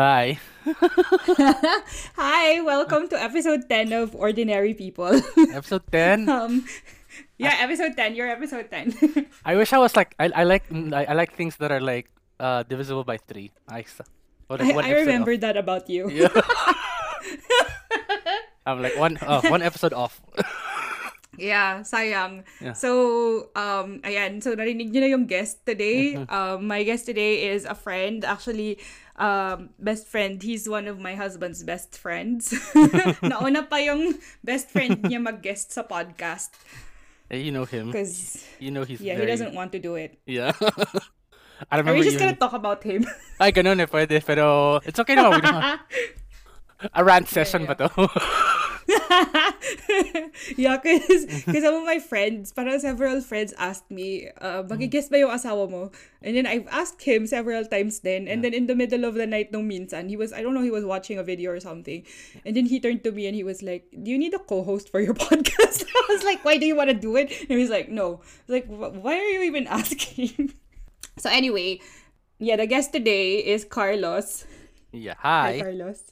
Hi. Hi, welcome to episode 10 of Ordinary People. Episode 10. um, yeah, episode 10. You're episode 10. I wish I was like I, I like mm, I, I like things that are like uh divisible by 3. I what, I, what I remember off? that about you. Yeah. I'm like one uh, one episode off. Yeah, sayang. Yeah. So, um, ayan. So, narinig nyo na yung guest today. Mm-hmm. Um, my guest today is a friend. Actually, um, best friend. He's one of my husband's best friends. Nauna pa yung best friend niya mag-guest sa podcast. Eh, you know him. Because, You know he's yeah, very, he doesn't want to do it. Yeah. I Are remember we just even, gonna talk about him? Ay, ganun eh, pwede. Pero, it's okay naman. We don't have- a rant session yeah. ba to? yeah, because because some of my friends, parang several friends asked me, uh, magigest ba yung asawa mo? And then I've asked him several times then. And then in the middle of the night nung minsan, he was, I don't know, he was watching a video or something. And then he turned to me and he was like, do you need a co-host for your podcast? I was like, why do you want to do it? And he was like, no. Was like, why are you even asking? so anyway, yeah, the guest today is Carlos. yeah. Hi, Hi. Carlos.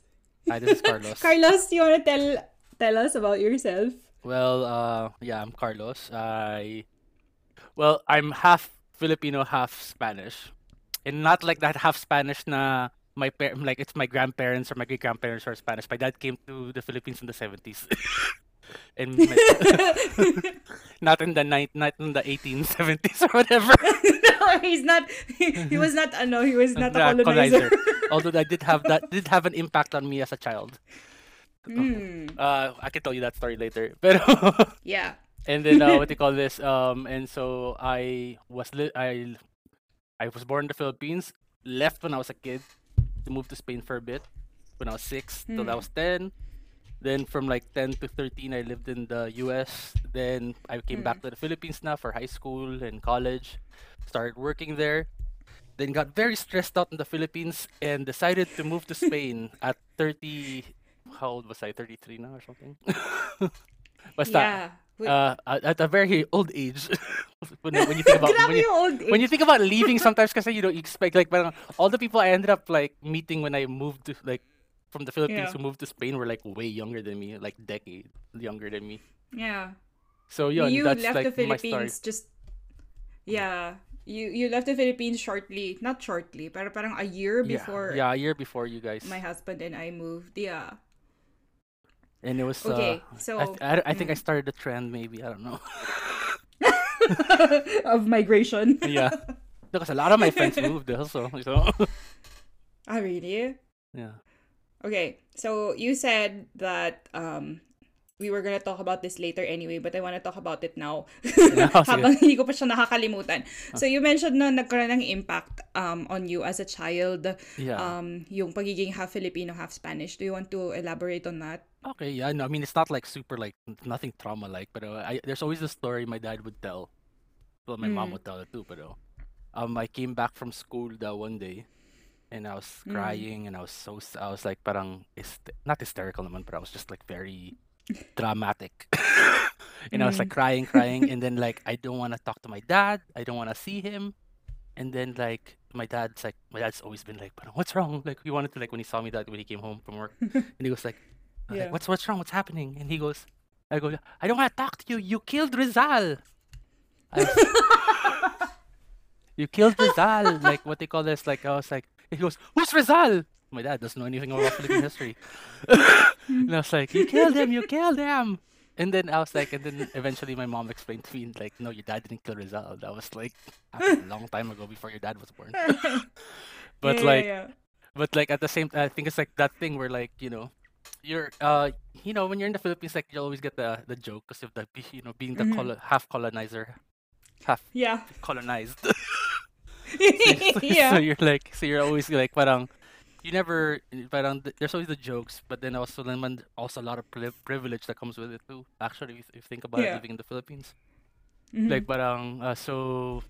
Hi, this is Carlos. Carlos, you want to tell tell us about yourself? Well, uh, yeah, I'm Carlos. I, well, I'm half Filipino, half Spanish, and not like that half Spanish na my par- like it's my grandparents or my great grandparents are Spanish. My dad came to the Philippines in the seventies, and my, not in the night, not in the eighteen seventies or whatever. no, he's not. He, he was not. No, he was not a Yeah, colonizer. Although that did have that did have an impact on me as a child. Mm, Uh, I can tell you that story later. Pero yeah. and then uh, what do you call this? Um, and so I was li- I I was born in the Philippines. Left when I was a kid to move to Spain for a bit. When I was six till I was ten. Then from like ten to thirteen, I lived in the U.S. Then I came back to the Philippines now for high school and college. Started working there. Then got very stressed out in the Philippines and decided to move to Spain at thirty. How old was I? Thirty-three now or something. Basta, Yeah. Wait, uh, at at a very old age. when, when you think about when you, yung when you think about leaving sometimes because you don't expect like all the people I ended up like meeting when I moved to like from the Philippines Yeah. who moved to Spain were like way younger than me, like decade younger than me. yeah. So yun, you that's left like the my story. Philippines just. Yeah. You you left the Philippines shortly, not shortly, pero parang a year Yeah, before yeah, a year before you guys. my husband and I moved. Yeah. And it was Okay, uh, so, I, th- I, I think I mm. started the trend maybe, I don't know. of migration. yeah. Because a lot of my friends moved also. So Ah, really? yeah. Okay, so you said that um we were gonna talk about this later anyway, but I wanna talk about it now. Sige. Habang hindi ko pa siya nakakalimutan. So you mentioned na nagkaroon ng impact um on you as a child, Yeah. um yung pagiging half Filipino, half Spanish. Do you want to elaborate on that? Okay, yeah, no, I mean it's not like super like nothing trauma like, but I, there's always a story my dad would tell. Well, my mom Mm. would tell it too, but um, I came back from school that one day, and I was Mm. crying, and I was so I was like parang not hysterical naman, but I was just like very dramatic, and I was like Mm. crying, crying, and then like I don't want to talk to my dad, I don't want to see him, and then like my dad's like my dad's always been like, "Parang, what's wrong? Like he wanted to like when he saw me that when he came home from work, and he was like. Yeah. like, what's what's wrong? What's happening? And he goes, I go, I don't want to talk to you. You killed Rizal. Was, you killed Rizal. Like what they call this? Like I was like, he goes, who's Rizal? My dad doesn't know anything about Philippine history. and I was like, you killed him. You killed him. And then I was like, and then eventually my mom explained to me like, no, your dad didn't kill Rizal. That was like a long time ago before your dad was born. but Yeah, yeah, like yeah. but like at the same time I think it's like that thing where like you know you're uh you know when you're in the Philippines like you always get the the joke because of the you know being the Mhm. colo- half colonizer half Yeah. colonized so yeah. you're like so you're always like parang you never parang th- there's always the jokes but then also naman also a lot of pri- privilege that comes with it too actually if, if you think about it Yeah. living in the Philippines Mhm. like parang uh, so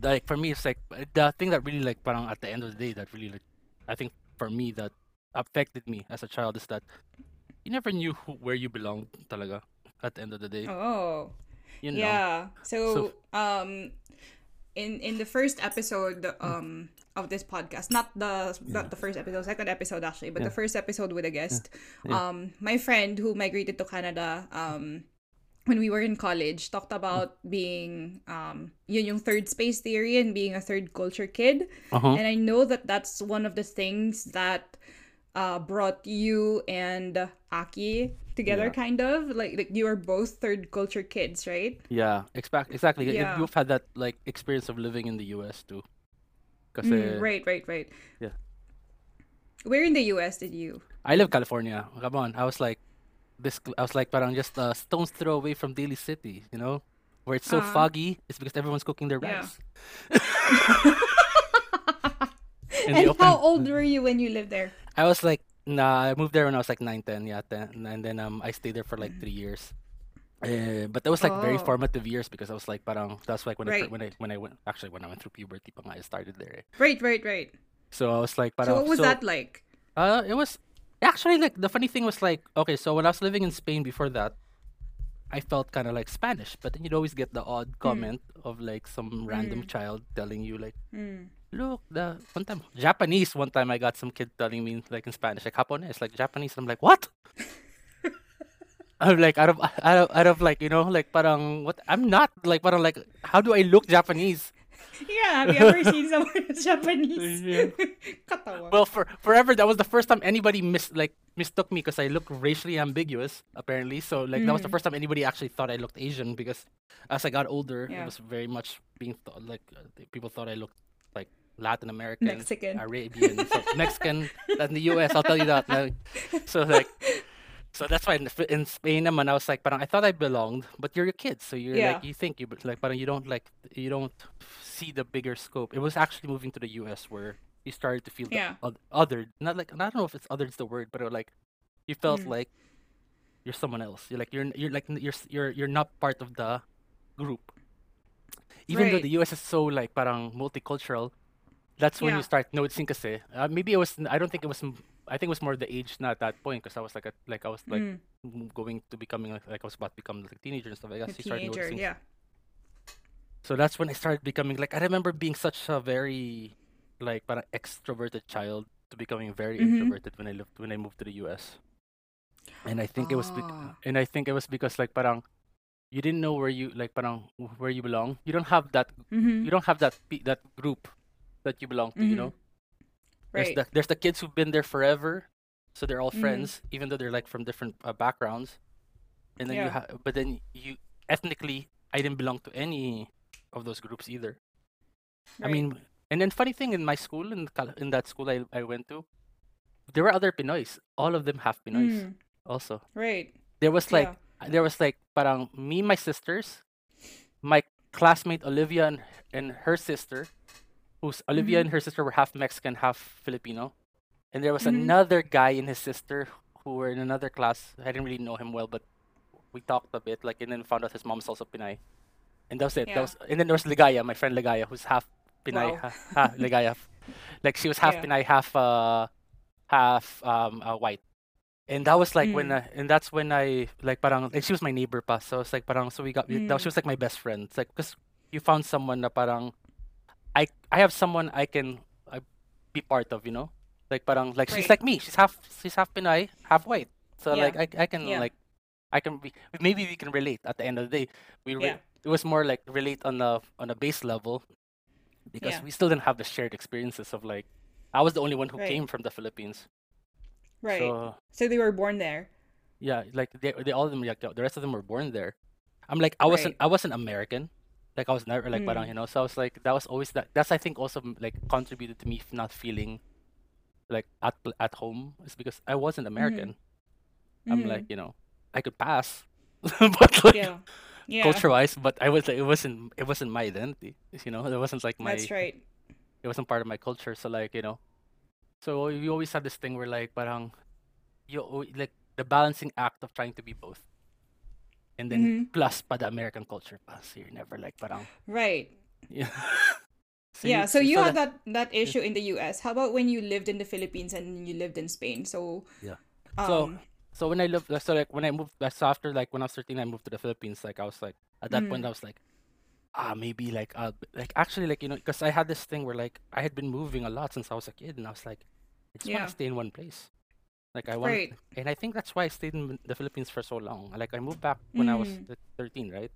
like for me it's like uh, the thing that really like parang at the end of the day that really like I think for me that affected me as a child is that you never knew who, where you belonged talaga at the end of the day Oh. you know Yeah. So, So- um in in the first episode um of this podcast, not the not the first episode, second episode actually, but the first episode with a guest, um, my friend who migrated to Canada, um, when we were in college, talked about being um yun yung third space theory and being a third culture kid, Uh-huh. and I know that that's one of the things that uh brought you and Aki together, Yeah. kind of like like you are both third culture kids, right? Yeah, expect exactly. Yeah. You've had that like experience of living in the US too. Kasi Mm, right, right, right. Yeah. Where in the US did you? I live California. Come on. I was like this I was like parang just a stone's throw away from Daly City, you know? Where it's so Ah. foggy, it's because everyone's cooking their rice. In and how old were you when you lived there? I was like nah, I moved there when I was like 9, 10, yeah, 10, and then um I stayed there for like 3 years. Uh, but that was like very Oh. formative years because I was like parang that's like when I Right. when I when I went actually when I went through puberty pa nga, I started there. eh. Right, right, right. So I was like So parang what was so- that like? Uh, it was actually like the funny thing was like okay, so when I was living in Spain before that, I felt kind of like Spanish, but then you'd always get the odd comment of like some random child telling you like, Mm. Look, the one time Japanese. One time I got some kid telling me like in Spanish, like Japonés, like Japanese. And I'm like, what? I'm like out of out of out of like you know like parang what I'm not like parang like how do I look Japanese? Yeah, have you ever seen someone who's Japanese? Yeah. Well, for forever that was the first time anybody mis like mistook me because I look racially ambiguous apparently. So like that was the first time anybody actually thought I looked Asian because as I got older, Yeah. it was very much being thought like uh, people thought I looked like Latin American, Mexican. Arabian, so Mexican. in the U.S., I'll tell you that. like, so like. So that's why in, Spain naman, I was like, I thought I belonged, but you're a kid, so you're Yeah. like you think you but like, parang you don't like you don't see the bigger scope. It was actually moving to the U.S. where you started to feel Yeah. other, not like I don't know if it's other is the word, but like you felt Mm. like you're someone else. You're like you're you're like you're you're you're not part of the group. Even though the U.S. is so like parang multicultural, that's when Yeah. you start noticing kasi. Uh, maybe it was I don't think it was I think it was more the age not at that point because I was like a, like I was like Mm. going to becoming like, like I was about to become like a teenager and stuff like that. so teenager, noticing. yeah. So that's when I started becoming like I remember being such a very like parang extroverted child to becoming very Mhm. introverted when I lived when I moved to the US. And I think it was bec- Ah. and I think it was because like parang you didn't know where you like parang where you belong. You don't have that Mm-hmm. you don't have that that group that you belong to, you Mhm. know? There's Right. the there's the kids who've been there forever, so they're all Mhm. friends, even though they're like from different uh, backgrounds. And then you Yeah. have, but then you ethnically, I didn't belong to any of those groups either. Right. I mean, and then funny thing in my school, in in that school I I went to, there were other Pinoys. All of them have Pinoys Mm, also. right. There was like Yeah. there was like parang me, my sisters, my classmate Olivia and, and her sister, who's Olivia Mhm. and her sister were half Mexican, half Filipino, and there was Mhm. another guy and his sister who were in another class. I didn't really know him well, but we talked a bit, like, and then found out his mom's also Pinay, and that was it. Yeah. That was, and then there was Ligaya, my friend Ligaya, who's half Pinay, Wow. ha, ha, Ligaya, like she was half Yeah. Pinay, half uh, half um uh, white. And that was like when, Mm. I, and that's when I like parang, and she was my neighbor pa, so it's like parang, so we got, we- that, Mm. she was like my best friend. It's like because you found someone na parang, I I have someone I can uh, be part of, you know, like parang like she's like me, she's half she's half Pinay, half white, so Yeah. like I I can Yeah. like I can be maybe we can relate at the end of the day. We re- Yeah. it was more like relate on the on a base level because Yeah. we still didn't have the shared experiences of like I was the only one who Right. came from the Philippines. Right. So, So they were born there. yeah, like they, they all of them like the rest of them were born there. I'm like I wasn't Right. I wasn't American. Like I was never like parang, Mm. you know. So I was like that was always that that's I think also like contributed to me not feeling like at at home is because I wasn't American. I'm Mhm. like, you know, I could pass. but like yeah. Yeah. culture wise, but I was like it wasn't it wasn't my identity. You know, it wasn't like my That's right. it wasn't part of my culture. So like you know, so you always have this thing where like parang you like the balancing act of trying to be both, and then Mhm. plus pa the American culture pa. So you're never like parang Right. yeah. yeah. So you so had that- that that issue in the U.S. How about when you lived in the Philippines and you lived in Spain? So. Yeah. Um, So so when I lived so like when I moved so after like when I was 13 I moved to the Philippines like I was like at that point Mhm. I was like ah maybe like uh like actually like you know because I had this thing where like I had been moving a lot since I was a kid and I was like I just want to stay in one place. Like I want, Right. and I think that's why I stayed in the Philippines for so long. Like I moved back when I was Mm. 13, right?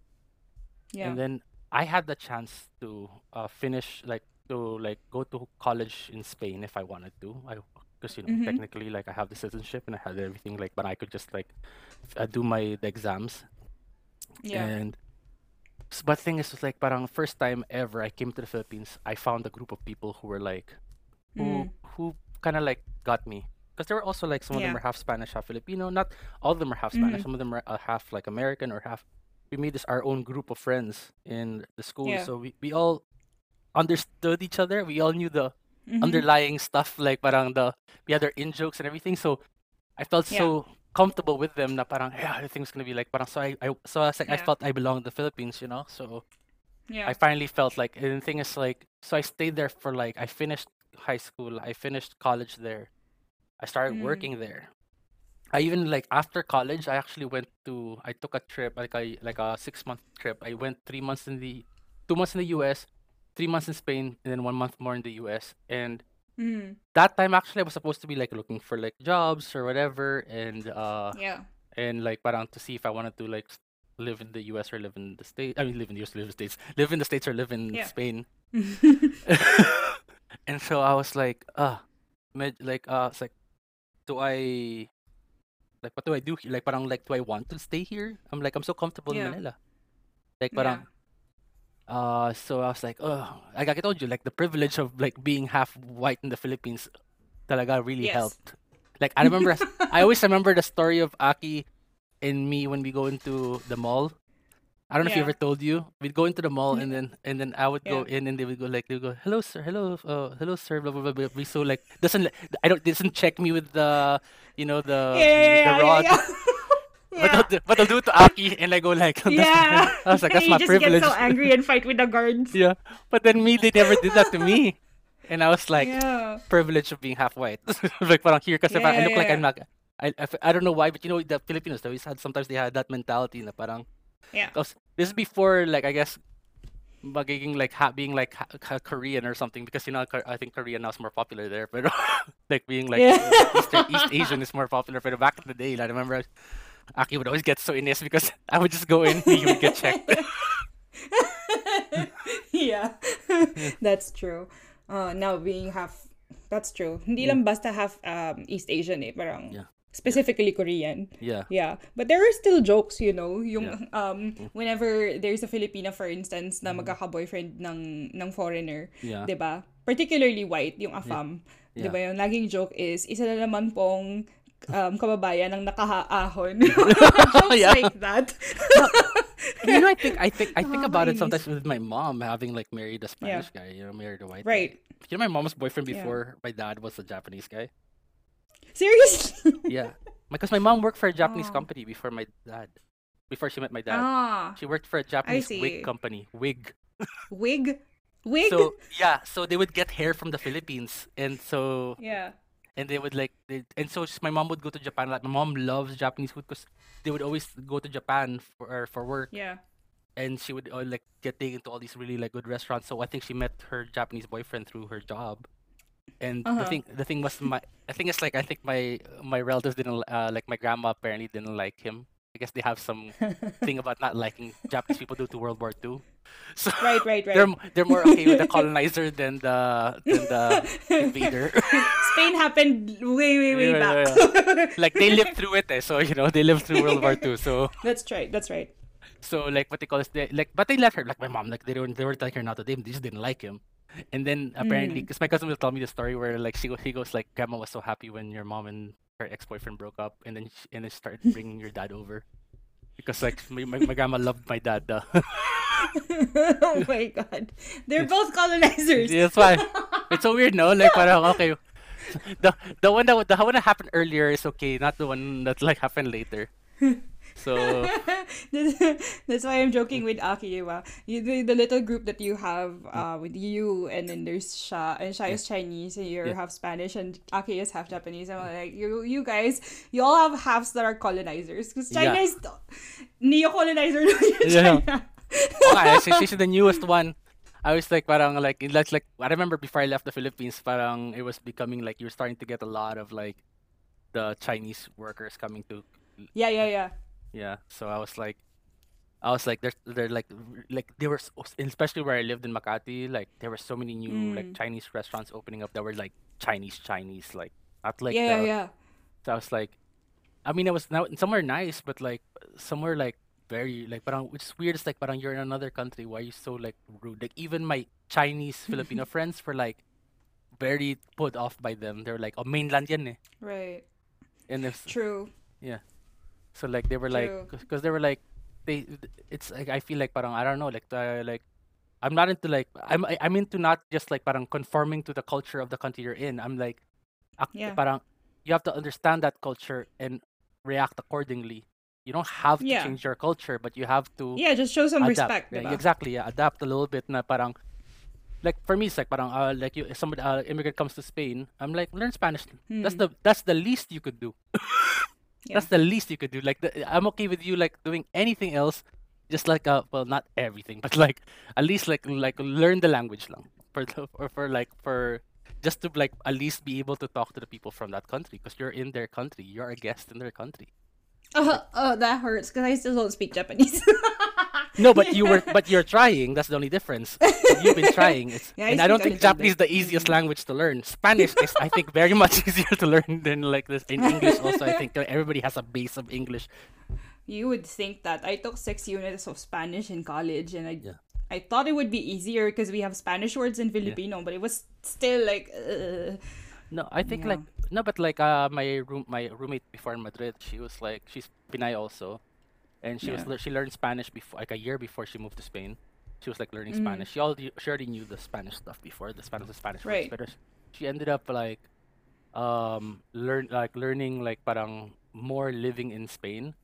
Yeah. And then I had the chance to uh, finish like to like go to college in Spain if I wanted to. I because you know Mhm. technically like I have the citizenship and I had everything like, but I could just like uh, do my the exams yeah. and. But thing is, like parang first time ever I came to the Philippines, I found a group of people who were like, who Mm. who kind of like got me because there were also like some of them Yeah. are half Spanish, half Filipino. Not all of them are half Spanish. Mhm. Some of them are uh, half like American or half. We made this our own group of friends in the school, Yeah. so we, we all understood each other. We all knew the Mhm. underlying stuff, like parang the we had our in jokes and everything. So I felt Yeah. so comfortable with them. Na parang yeah, everything's gonna be like parang so I, I so I was like I Yeah. felt I belonged in the Philippines, you know. So Yeah. I finally felt like, and the thing is like, so I stayed there for like, I finished high school, I finished college there, I started Mm. working there. I even like after college, I actually went to, I took a trip, like a like a six month trip. I went three months in the, two months in the U.S., three months in Spain, and then one month more in the U.S. And Mm. that time actually, I was supposed to be like looking for like jobs or whatever, and uh, Yeah. and like parang to see if I wanted to like s- live in the US or live in the state. I mean live in the US, live in the States. Live in the States or live in Yeah. Spain. and so I was like, uh med- like uh it's like do I like what do I do here? Like parang like do I want to stay here? I'm like I'm so comfortable Yeah. in Manila. Like Yeah. parang uh so I was like, oh like I told you, like the privilege of like being half white in the Philippines talaga really Yes. helped. Like I remember I always remember the story of Aki and me when we go into the mall. I don't know if Yeah. ever told you. We'd go into the mall and then and then I would go Yeah. in and they would go like they would go, Hello sir, hello uh hello sir, blah blah blah blah. blah." So like doesn't I don't doesn't check me with the you know the yeah, yeah, the yeah, rod. yeah, But yeah. I'll, do- but I'll do it to Aki and I go like that's yeah. I was like that's you my just privilege. get so angry and fight with the guards. yeah. But then me they never did that to me. And I was like yeah. privilege of being half white. like parang here because Yeah, I, I yeah, look like yeah. I'm not I, I f- I don't know why, but you know the Filipinos they always had sometimes they had that mentality na parang Yeah. Cause this is before like I guess magiging like ha- being like ha- ha- Korean or something because you know I think Korean now is more popular there but like being like Yeah. Eastern, East Asian is more popular but back in the day like, I remember Aki would always get so inis because I would just go in he would get checked yeah. That's true. Uh, now being half that's true. Hindi lang basta half um East Asian eh, parang Yeah. Specifically Korean. yeah Yeah, but there are still jokes, you know, yung Yeah. um whenever there's a Filipina for instance na magkaka-boyfriend ng ng foreigner, yeah 'di ba? Particularly white, yung afam. 'Di Yeah. ba? Yung laging joke is isa na naman pong um, kababayan ng nakahaahon. Jokes Yeah. like that. you know I think I think I think about it sometimes with my mom having like married a Spanish guy you know married a white Right. guy. you know my mom's boyfriend Yeah. before my dad was a Japanese guy Seriously? yeah because my mom worked for a Japanese Oh. company before my dad before she met my dad ah, She worked for a Japanese wig company. Wig. wig? Wig? So yeah, so they would get hair from the Philippines, and so yeah. and they would like, they, and so my mom would go to Japan. Like my mom loves Japanese food because they would always go to Japan for for work, Yeah. and she would uh, like get taken to all these really like good restaurants. So I think she met her Japanese boyfriend through her job. And the Uh-huh. thing, the thing was my, I think it's like I think my my relatives didn't, uh, like my grandma apparently didn't like him. I guess they have some thing about not liking Japanese people due to World War II. So Right, right, right. they're m- they're more okay with the colonizer than the than the invader. Spain happened way, way, way Yeah, back. yeah, like they lived through it, eh, so you know they lived through World War II. So that's right. That's right. so like what they call it, they, like but they let her like my mom like they don't they were telling her not to. They just didn't like him. And then apparently, Mm. because my cousin will tell me the story where like she go, he goes like, "Grandma was so happy when your mom and her ex boyfriend broke up, and then she, and then started bringing your dad over." Because like my, my, my grandma loved my dad. Uh. oh my god. They're both colonizers. That's why it's so weird, no? Like, parang okay. The the one that the one that happened earlier is okay, not the one that like happened later. So that's, that's why I'm joking with Aki, diba? You, the, the little group that you have uh, with you, and then there's Sha, and Sha is Chinese, and you're Yeah. half Spanish, and Aki is half Japanese. I'm like, you you guys, you all have halves that are colonizers. Because China Yeah. is neo-colonizer na Yeah. China. okay, she's, she's the newest one. I was like, parang like, that's like, I remember before I left the Philippines, parang it was becoming like you're starting to get a lot of like the Chinese workers coming to. Yeah, yeah, yeah. Yeah, so I was like, I was like, there's, they're like, like there were, especially where I lived in Makati, like there were so many new Mm. like Chinese restaurants opening up that were like Chinese, Chinese, like not like yeah, yeah, the. yeah. So I was like, I mean, it was now somewhere nice, but like somewhere like very like but which is weird. It's like parang you're in another country. Why are you so like rude? Like even my Chinese Filipino friends were like very put off by them. They're like, oh mainland yan eh. Right. And if True. yeah, so like they were like True. because they were like they it's like I feel like parang I don't know like uh, like I'm not into like I'm I- I'm into not just like parang conforming to the culture of the country you're in. I'm like ac- Yeah. parang you have to understand that culture and react accordingly. You don't have to Yeah. change your culture, but you have to Yeah, just show some respect, Yeah, diba? exactly. Yeah, adapt a little bit. Na parang like for me, it's like parang uh, like you if somebody uh, immigrant comes to Spain, I'm like learn Spanish. That's Hmm. the that's the least you could do. Yeah. That's the least you could do. Like the, I'm okay with you like doing anything else, just like uh well not everything, but like at least like like learn the language lang for the, or for like for just to like at least be able to talk to the people from that country because you're in their country, you're a guest in their country. Oh, uh, that hurts because I still don't speak Japanese. No, but you were but you're trying. That's the only difference. You've been trying. It's, Yeah, I and I don't think Japanese is the easiest language to learn. Spanish is I think very much easier to learn than like this in English. Also, I think everybody has a base of English. you would think that I took six units of Spanish in college, and I Yeah. I thought it would be easier because we have Spanish words in Filipino, but it was still like. Uh, No, I think Yeah. like no, but like uh my room my roommate before in Madrid, she was like she's Pinay also, and she was Yeah. lear- she learned Spanish before like a year before she moved to Spain. She was like learning Mm. Spanish. She already she already knew the Spanish stuff before the Spanish the Spanish Right. words, but she- she ended up like um learn like learning like parang more living in Spain.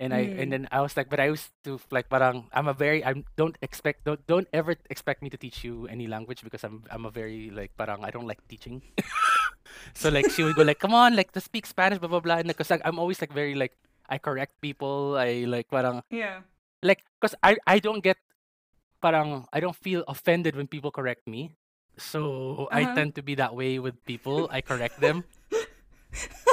And I Mm. and then I was like, but I used to like parang I'm a very I'm don't expect don't don't ever expect me to teach you any language because I'm I'm a very like parang I don't like teaching. so like she would go like, come on, like to speak Spanish, blah blah blah. And because like, I'm always like very like I correct people. I like parang yeah. like because I I don't get parang I don't feel offended when people correct me. So I Uh-huh. tend to be that way with people. I correct them.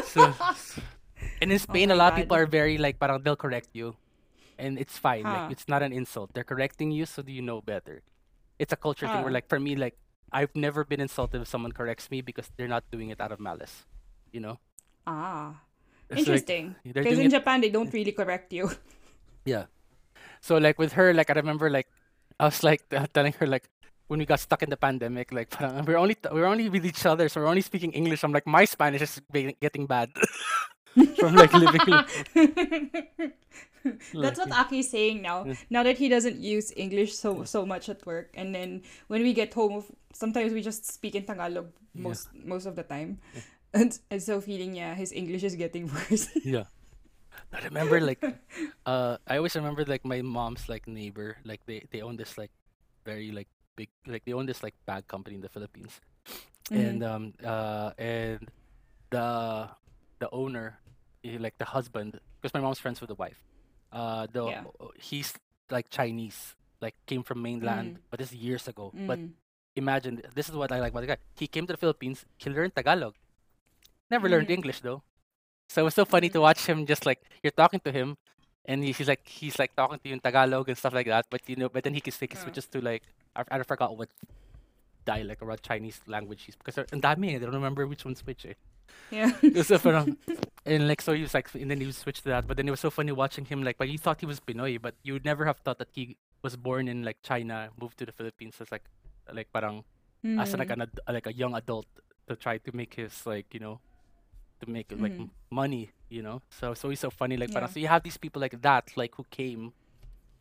so and in Spain, a Oh my lot of people are very like parang they'll correct you, and it's fine. Huh. Like it's not an insult. They're correcting you so do you know better. It's a culture thing where Huh. like for me like I've never been insulted if someone corrects me because they're not doing it out of malice. You know. Ah. It's Interesting. Because doing in it- Japan, they don't really correct you. Yeah. So like with her, like I remember, like I was like telling her, like when we got stuck in the pandemic, like we're only we're only with each other, so we're only speaking English. I'm like my Spanish is getting bad from like living. That's what Aki's saying now. Now that he doesn't use English so so much at work, and then when we get home, sometimes we just speak in Tagalog most most of the time, and and so feeling yeah, his English is getting worse. yeah. I remember like uh I always remember like my mom's like neighbor like they they own this like very like big like they own this like bag company in the Philippines and um uh and the the owner eh, like the husband because my mom's friends with the wife uh the Yeah. he's like Chinese like came from mainland but this is years ago but Mm. imagine this is what I like about the guy he came to the Philippines he learned Tagalog never learned Mhm. English though so it was so funny to watch him just like you're talking to him and he's like he's like talking to you in Tagalog and stuff like that but you know but then he, can- he Uh. switches to like I, I forgot what dialect or what Chinese language he's because ang dami eh, I don't remember which one's which eh. Yeah. So parang, and like so he was like and then he switched to that but then it was so funny watching him like but you thought he was Pinoy but you would never have thought that he was born in like China moved to the Philippines as like like parang as like Mm. an ad- like a young adult to try to make his like you know to make like Mhm. m- money you know so so he's so funny like parang so you have these people like that like who came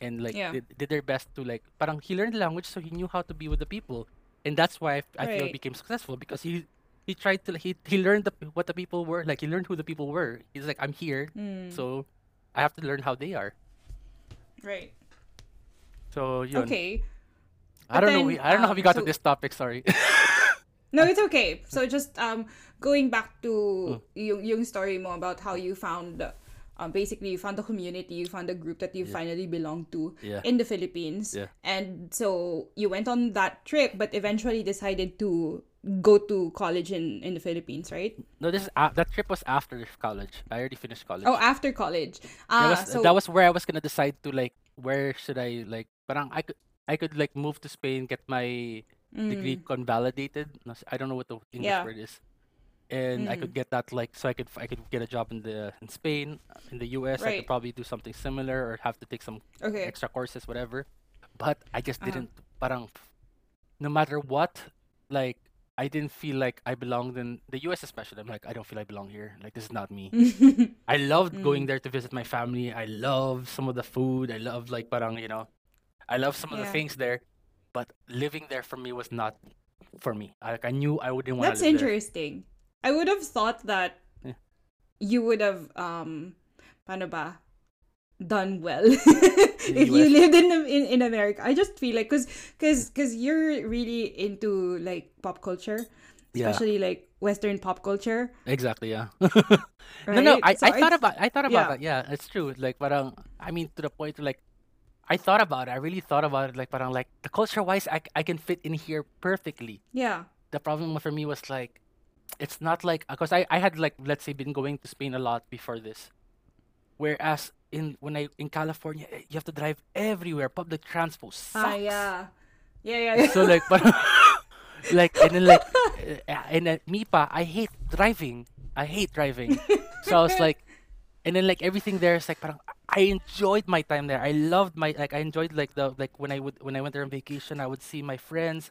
and like Yeah. did, did their best to like parang he learned the language so he knew how to be with the people and that's why I, feel Right. became successful because he he tried to he he learned the, what the people were like he learned who the people were he's like I'm here Mm. so I have to learn how they are Right. so yun. Okay. I But don't know we, I don't know how we um, got to this topic sorry No, it's okay. So just um going back to yung yung story mo about how you found um, basically you found the community, you found the group that you finally belong to Yeah. in the Philippines. Yeah. And so you went on that trip, but eventually decided to go to college in, in the Philippines, right? No, this is a that trip was after college. I already finished college. Oh, after college. that Ah, was so that was where I was gonna decide to like where should I like parang I could I could like move to Spain, get my degree convalidated. I don't know what the English Mm. Yeah. word is. And I could get that like so I could I could get a job in the in Spain, uh, in the US. I could probably do something similar or have to take some okay. extra courses, whatever. But I just Uh-huh. didn't parang no matter what, like I didn't feel like I belonged in the US especially. I'm like, I don't feel I belong here. Like this is not me. I loved Mm. going there to visit my family. I love some of the food. I love like parang, you know, I love some of the things there. But living there for me was not for me. Like I knew I wouldn't want to That's live there. I would have thought that Yeah. you would have um paano ba done well if you lived in, in in America. I just feel like cuz cuz cuz you're really into like pop culture, Yeah, especially like western pop culture, exactly. Yeah. right? No, no. I, So I thought about I thought about yeah. that. Yeah, it's true. Like parang I mean to the point like I thought about it. I really thought about it. Like parang like the culture wise, I, I can fit in here perfectly. Yeah. the problem for me was like it's not like because I, I had like let's say been going to Spain a lot before this. Whereas in when I in California eh, you have to drive everywhere. Public transport sucks. Ah, yeah. Yeah, yeah, yeah. So like but like and then like uh, and then me pa, I hate driving. I hate driving. so I was like and then like everything there is like parang I enjoyed my time there. I loved my like I enjoyed like the like when I would when I went there on vacation I would see my friends,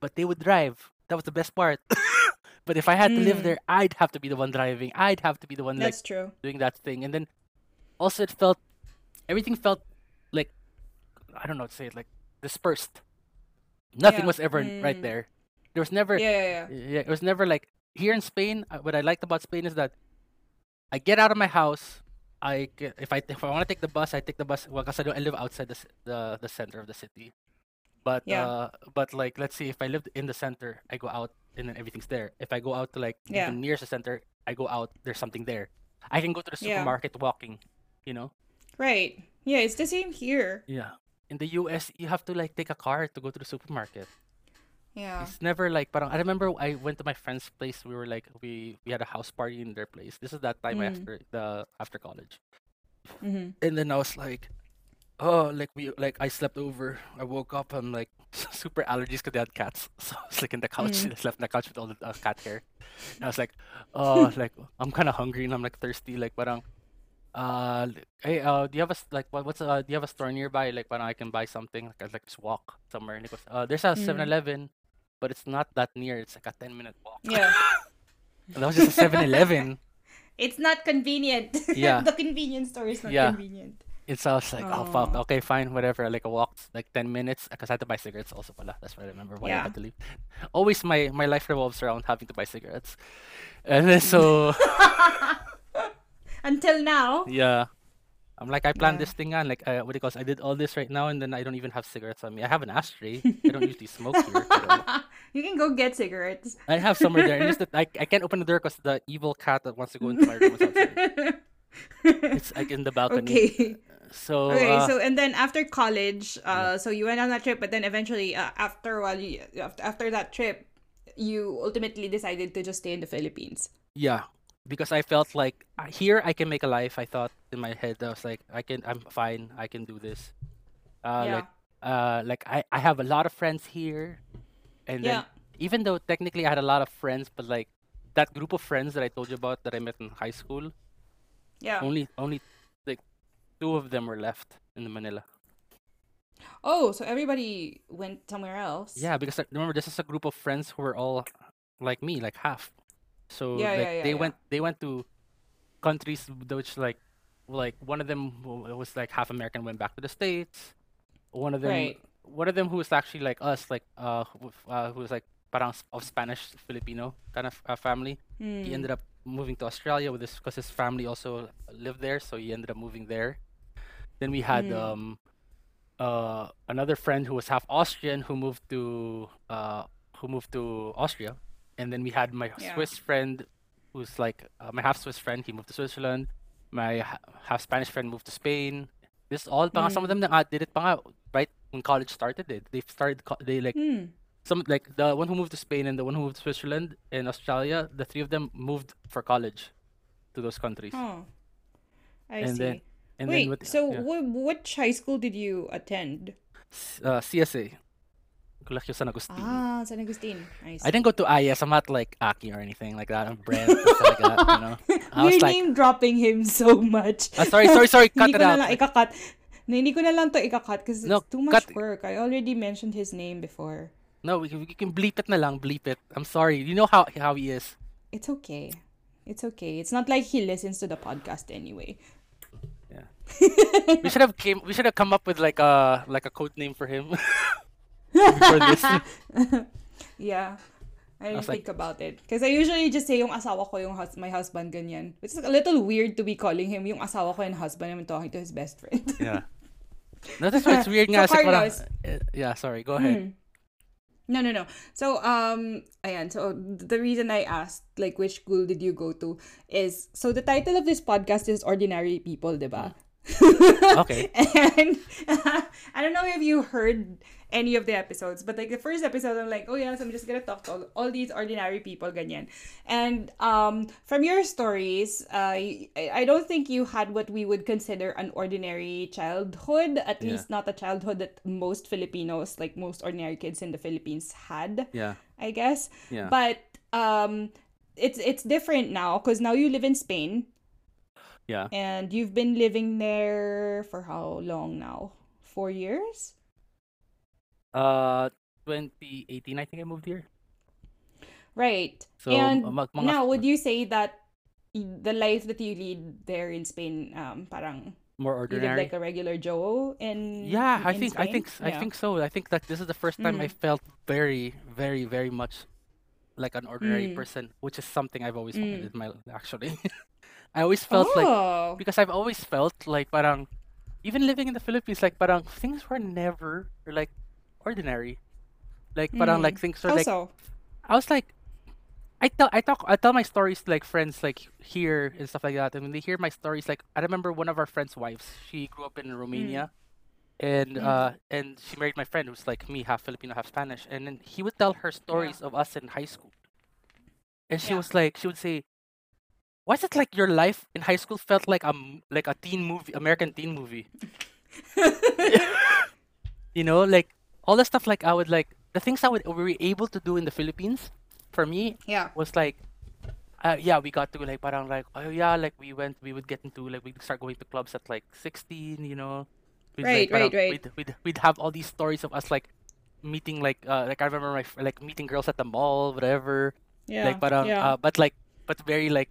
but they would drive. That was the best part. but if I had to live Mm. there, I'd have to be the one driving. I'd have to be the one like true. doing that thing. And then also it felt everything felt like I don't know how to say it like dispersed. Nothing Yeah. was ever right Mm. there. There was never Yeah, yeah, yeah. yeah, it was never like here in Spain. uh, What I liked about Spain is that I get out of my house. I if I if I want to take the bus, I take the bus. Well, because I don't I live outside the the the center of the city. But Yeah. uh, but like let's see, if I lived in the center, I go out and then everything's there. If I go out to like Yeah. even near the center, I go out. There's something there. I can go to the Yeah. supermarket walking. You know. Right. Yeah, it's the same here. Yeah. In the U.S., you have to like take a car to go to the supermarket. Yeah. It's never like parang I remember I went to my friend's place. We were like we we had a house party in their place. This is that time Mm. after the after college. Mm-hmm. And then I was like, oh, like we like I slept over. I woke up. I'm like super allergies because they had cats. So I was like in the couch. Mm. I slept in the couch with all the uh, cat hair. And I was like, oh, like I'm kind of hungry and I'm like thirsty. Like parang, uh, hey, uh, do you have a like what, what's uh, do you have a store nearby? Like parang I can buy something. Like I like just walk somewhere. And he goes, uh, there's a Mm. 7-Eleven, but it's not that near. It's like a 10 minute walk. Yeah. That was just a 7-Eleven. It's not convenient. Yeah. the convenience store is not Yeah. convenient. And so I was like, oh fuck, Oh. okay, fine, whatever. Like I walked like ten minutes because I had to buy cigarettes also pala. That's what I remember why I had to leave. Always my my life revolves around having to buy cigarettes. And then so Until now. yeah. I'm like I planned Yeah. this thing on like uh, what do you call? I did all this right now and then I don't even have cigarettes on me. I have an ashtray. I don't usually smoke here. pero you can go get cigarettes. I have somewhere there. Just that I, I can't open the door because the evil cat that wants to go into my room is outside. It's like in the balcony. okay. So Okay, uh, so and then after college, uh, so you went on that trip, but then eventually, uh, after while, you, after, that trip, you ultimately decided to just stay in the Philippines. Yeah, because I felt like here I can make a life. I thought in my head, I was like, I can, I'm fine. I can do this. Uh, Yeah. Like, uh, like I, I have a lot of friends here, and then even though technically I had a lot of friends, but like that group of friends that I told you about that I met in high school, Yeah. only, only two of them were left in Manila. Oh, so everybody went somewhere else. Yeah, because like, remember this is a group of friends who were all like me, like half. So Yeah, like yeah, yeah, they yeah. went they went to countries which like like one of them was like half American went back to the states. One of them Right. one of them who was actually like us, like uh who, uh, who was like parang of Spanish Filipino kind of uh, family. Hmm. He ended up moving to Australia with his because his family also lived there, so he ended up moving there. Then we had Mm. um uh another friend who was half Austrian who moved to uh who moved to Austria, and then we had my Yeah. Swiss friend who's like uh, my half Swiss friend. He moved to Switzerland. My ha- half Spanish friend moved to Spain. This all nga, some of Mm. them na nga did it pa right when college started. It they started co- they like Hmm. some like the one who moved to Spain and the one who moved to Switzerland and Australia. The three of them moved for college to those countries. Oh, I And see. then and Wait, then with so yeah. wh- which high school did you attend? Uh, CSA. Colegio San Agustin. Ah, San Agustin. I. I didn't go to IS. I'm not like Aki or anything like that. I'm Brent and like that. you know. I You're like, name dropping him so much. Ah, sorry, sorry, sorry. Cut it out. lang ikakat. Na, hindi ko na lang to ikakat because it's too much cut- work. I already mentioned his name before. No, we, we can bleep it na lang. Bleep it. I'm sorry. You know how how he is. It's okay. It's okay. It's not like he listens to the podcast anyway. Yeah. we should have came. We should have come up with like a like a code name for him. Before this. Yeah. I didn't was like- think about it. Because I usually just say yung asawa ko, yung hus- my husband, ganyan. Which is a little weird to be calling him yung asawa ko and husband and I'm talking to his best friend. Yeah. No, that's why it's weird nga. So, kasi parang- Carlos. eh, yeah, sorry. Go ahead. Hmm. No, no, no. So, um, ayan. So, the reason I asked, like, which school did you go to is, so the title of this podcast is Ordinary People, diba? Okay. and I don't know if you heard any of the episodes, but like the first episode, I'm like, oh yes, I'm just gonna talk to all, all these ordinary people, ganyan. And um, from your stories, uh, I, I don't think you had what we would consider an ordinary childhood, at Yeah. least not a childhood that most Filipinos, like most ordinary kids in the Philippines, had. Yeah. I guess. Yeah. But um, it's it's different now because now you live in Spain Yeah. and you've been living there for how long now? Four years? Uh, 2018, I think I moved here. Right. So, and mga- now, would you say that the life that you lead there in Spain, um, parang More you live ordinary. like a regular Joe in Yeah, I in think I Spain? think I think so. I think that this is the first time I Mm. felt very, very, very much like an ordinary Mm. person, which is something I've always Mm. wanted in my actually. I always felt like oh. because I've always felt like parang even living in the Philippines, like parang things were never like ordinary. Like parang Mm. like things were like so? I was like, I tell I talk I tell my stories to like friends like here and stuff like that, and when they hear my stories, like I remember one of our friends' wives. She grew up in Romania, and Mm. uh, and she married my friend who's like me, half Filipino, half Spanish, and then he would tell her stories of us in high school, and she Yeah. was like, she would say. Why is it like your life in high school felt like a like a teen movie, American teen movie? you know, like all the stuff like I would like the things I would we were able to do in the Philippines for me Yeah. was like uh, yeah we got to like parang like oh yeah like we went we would get into like we'd start going to clubs at like 16 you know we'd, Right, like, right, parang- right. we'd, we'd, we'd have all these stories of us like meeting like uh like I remember my like meeting girls at the mall whatever Yeah. like parang yeah. uh, but like but very like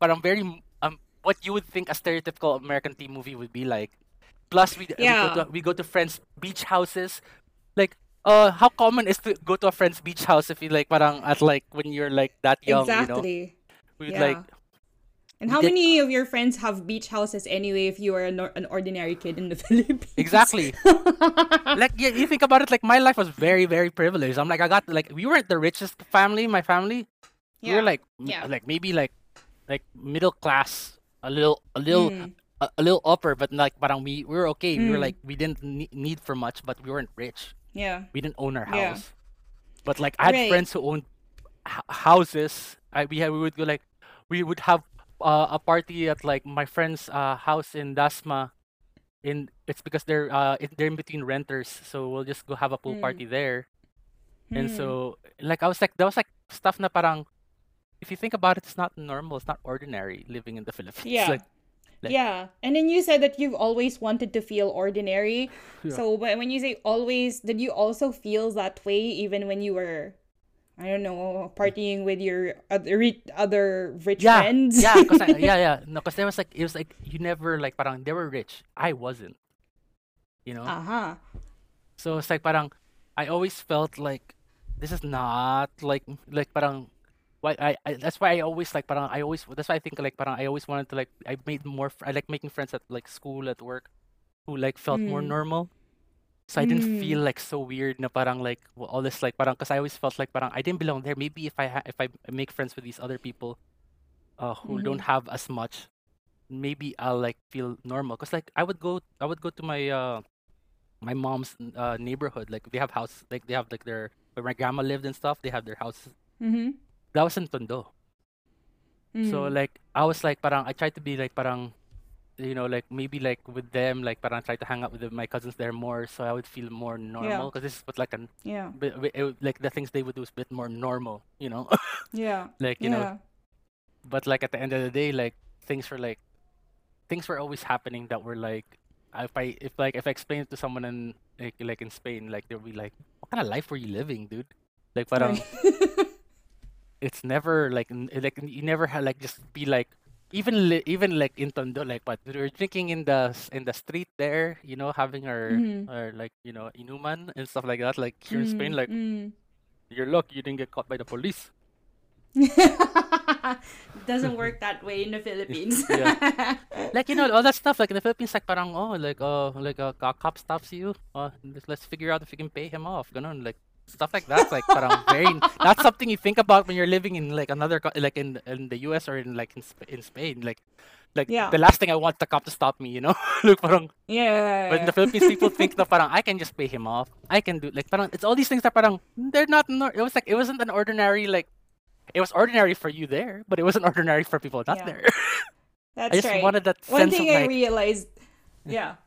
parang very um what you would think a stereotypical American teen movie would be like plus we, we Yeah. go to we go to friends beach houses like uh how common is to go to a friend's beach house if you like parang at like when you're like that young you know exactly. we'd Yeah. like And how did- many of your friends have beach houses anyway if you are an, or- an ordinary kid in the Philippines? Exactly. like yeah, you think about it like my life was very very privileged i'm like i got like we weren't the richest family my family we Yeah. were like Yeah. like maybe like like middle class a little a little Mm. a, a little upper but like parang we, we were okay we were Mm. like we didn't ne- need for much but we weren't rich Yeah. we didn't own our Yeah. house but like i had Right. friends who owned h- houses I, we had we would go like we would have uh, a party at like my friend's uh, house in dasma in it's because they're uh it, they're in between renters so we'll just go have a pool Mm. party there and Hmm. so like i was like that was like stuff na parang if you think about it it's not normal it's not ordinary living in the philippines Yeah. like like- yeah. And then you said that you've always wanted to feel ordinary. Yeah. So but when you say always, did you also feel that way even when you were I don't know, partying with your other other rich yeah friends? yeah cause I, yeah yeah no because there was like it was like you never like parang they were rich i wasn't you know Uh-huh. So it's like parang I always felt like this is not like like parang why I, I that's why I always like parang I always that's why I think like parang I always wanted to like I made more I like making friends at like school at work who like felt more Mm. normal. So I didn't Mm. feel like so weird na parang like well, all this like parang because I always felt like parang I didn't belong there. Maybe if I ha- if I make friends with these other people uh, who Mhm. don't have as much, maybe I'll like feel normal because like I would go I would go to my uh my mom's uh neighborhood like they have house like they have like their where my grandma lived and stuff they have their house Mm-hmm. That was in Tondo so Mm. like I was like parang I tried to be like parang you know like maybe like with them like parang try to hang out with my cousins there more so I would feel more normal because this is what like an Yeah. it like the things they would do is a bit more normal you know Yeah. like you know but like at the end of the day like things were like things were always happening that were like if I if like if I explain it to someone in like, like in Spain like they'll be like what kind of life were you living dude like parang. it's never like like you never had like just be like even li- even like in Tondo like what we were drinking in the in the street there you know having our Mhm. our like you know inuman and stuff like that like here in Spain Mm, like mm. you're lucky you didn't get caught by the police Doesn't work that way in the Philippines. Yeah. like you know all that stuff like in the Philippines like parang oh like uh like a cop stops you uh let's, let's figure out if we can pay him off ganun like stuff like that's like parang um, very not something you think about when you're living in like another like in in the US or in like in, Sp- in Spain like like Yeah. the last thing I want the cop to stop me you know like parang yeah. but in the Philippines people think that parang I can just pay him off I can do like parang it's all these things that parang they're not it was like it wasn't an ordinary like it was ordinary for you there but it wasn't ordinary for people not Yeah. there That's I just right. wanted that one sense thing I like realized, yeah,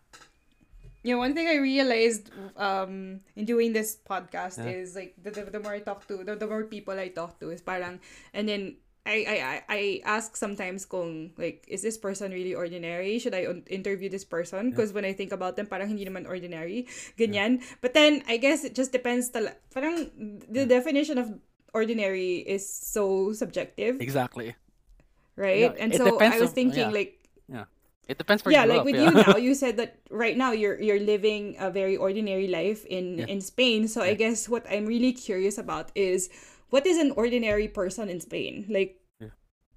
yeah. One thing I realized um in doing this podcast Yeah. is like the, the, the more I talk to, the, the more people I talk to is parang, and then I I I, ask sometimes kung like is this person really ordinary? Should I un- interview this person? Because when I think about them, parang hindi naman ordinary, ganyan. But then I guess it just depends. Tala- parang the definition of ordinary is so subjective, exactly right? Yeah, and so I was of- thinking yeah. like It depends where yeah, you like grew with up, you now, you said that right now you're you're living a very ordinary life in Yeah. in Spain. So I guess what I'm really curious about is what is an ordinary person in Spain? Like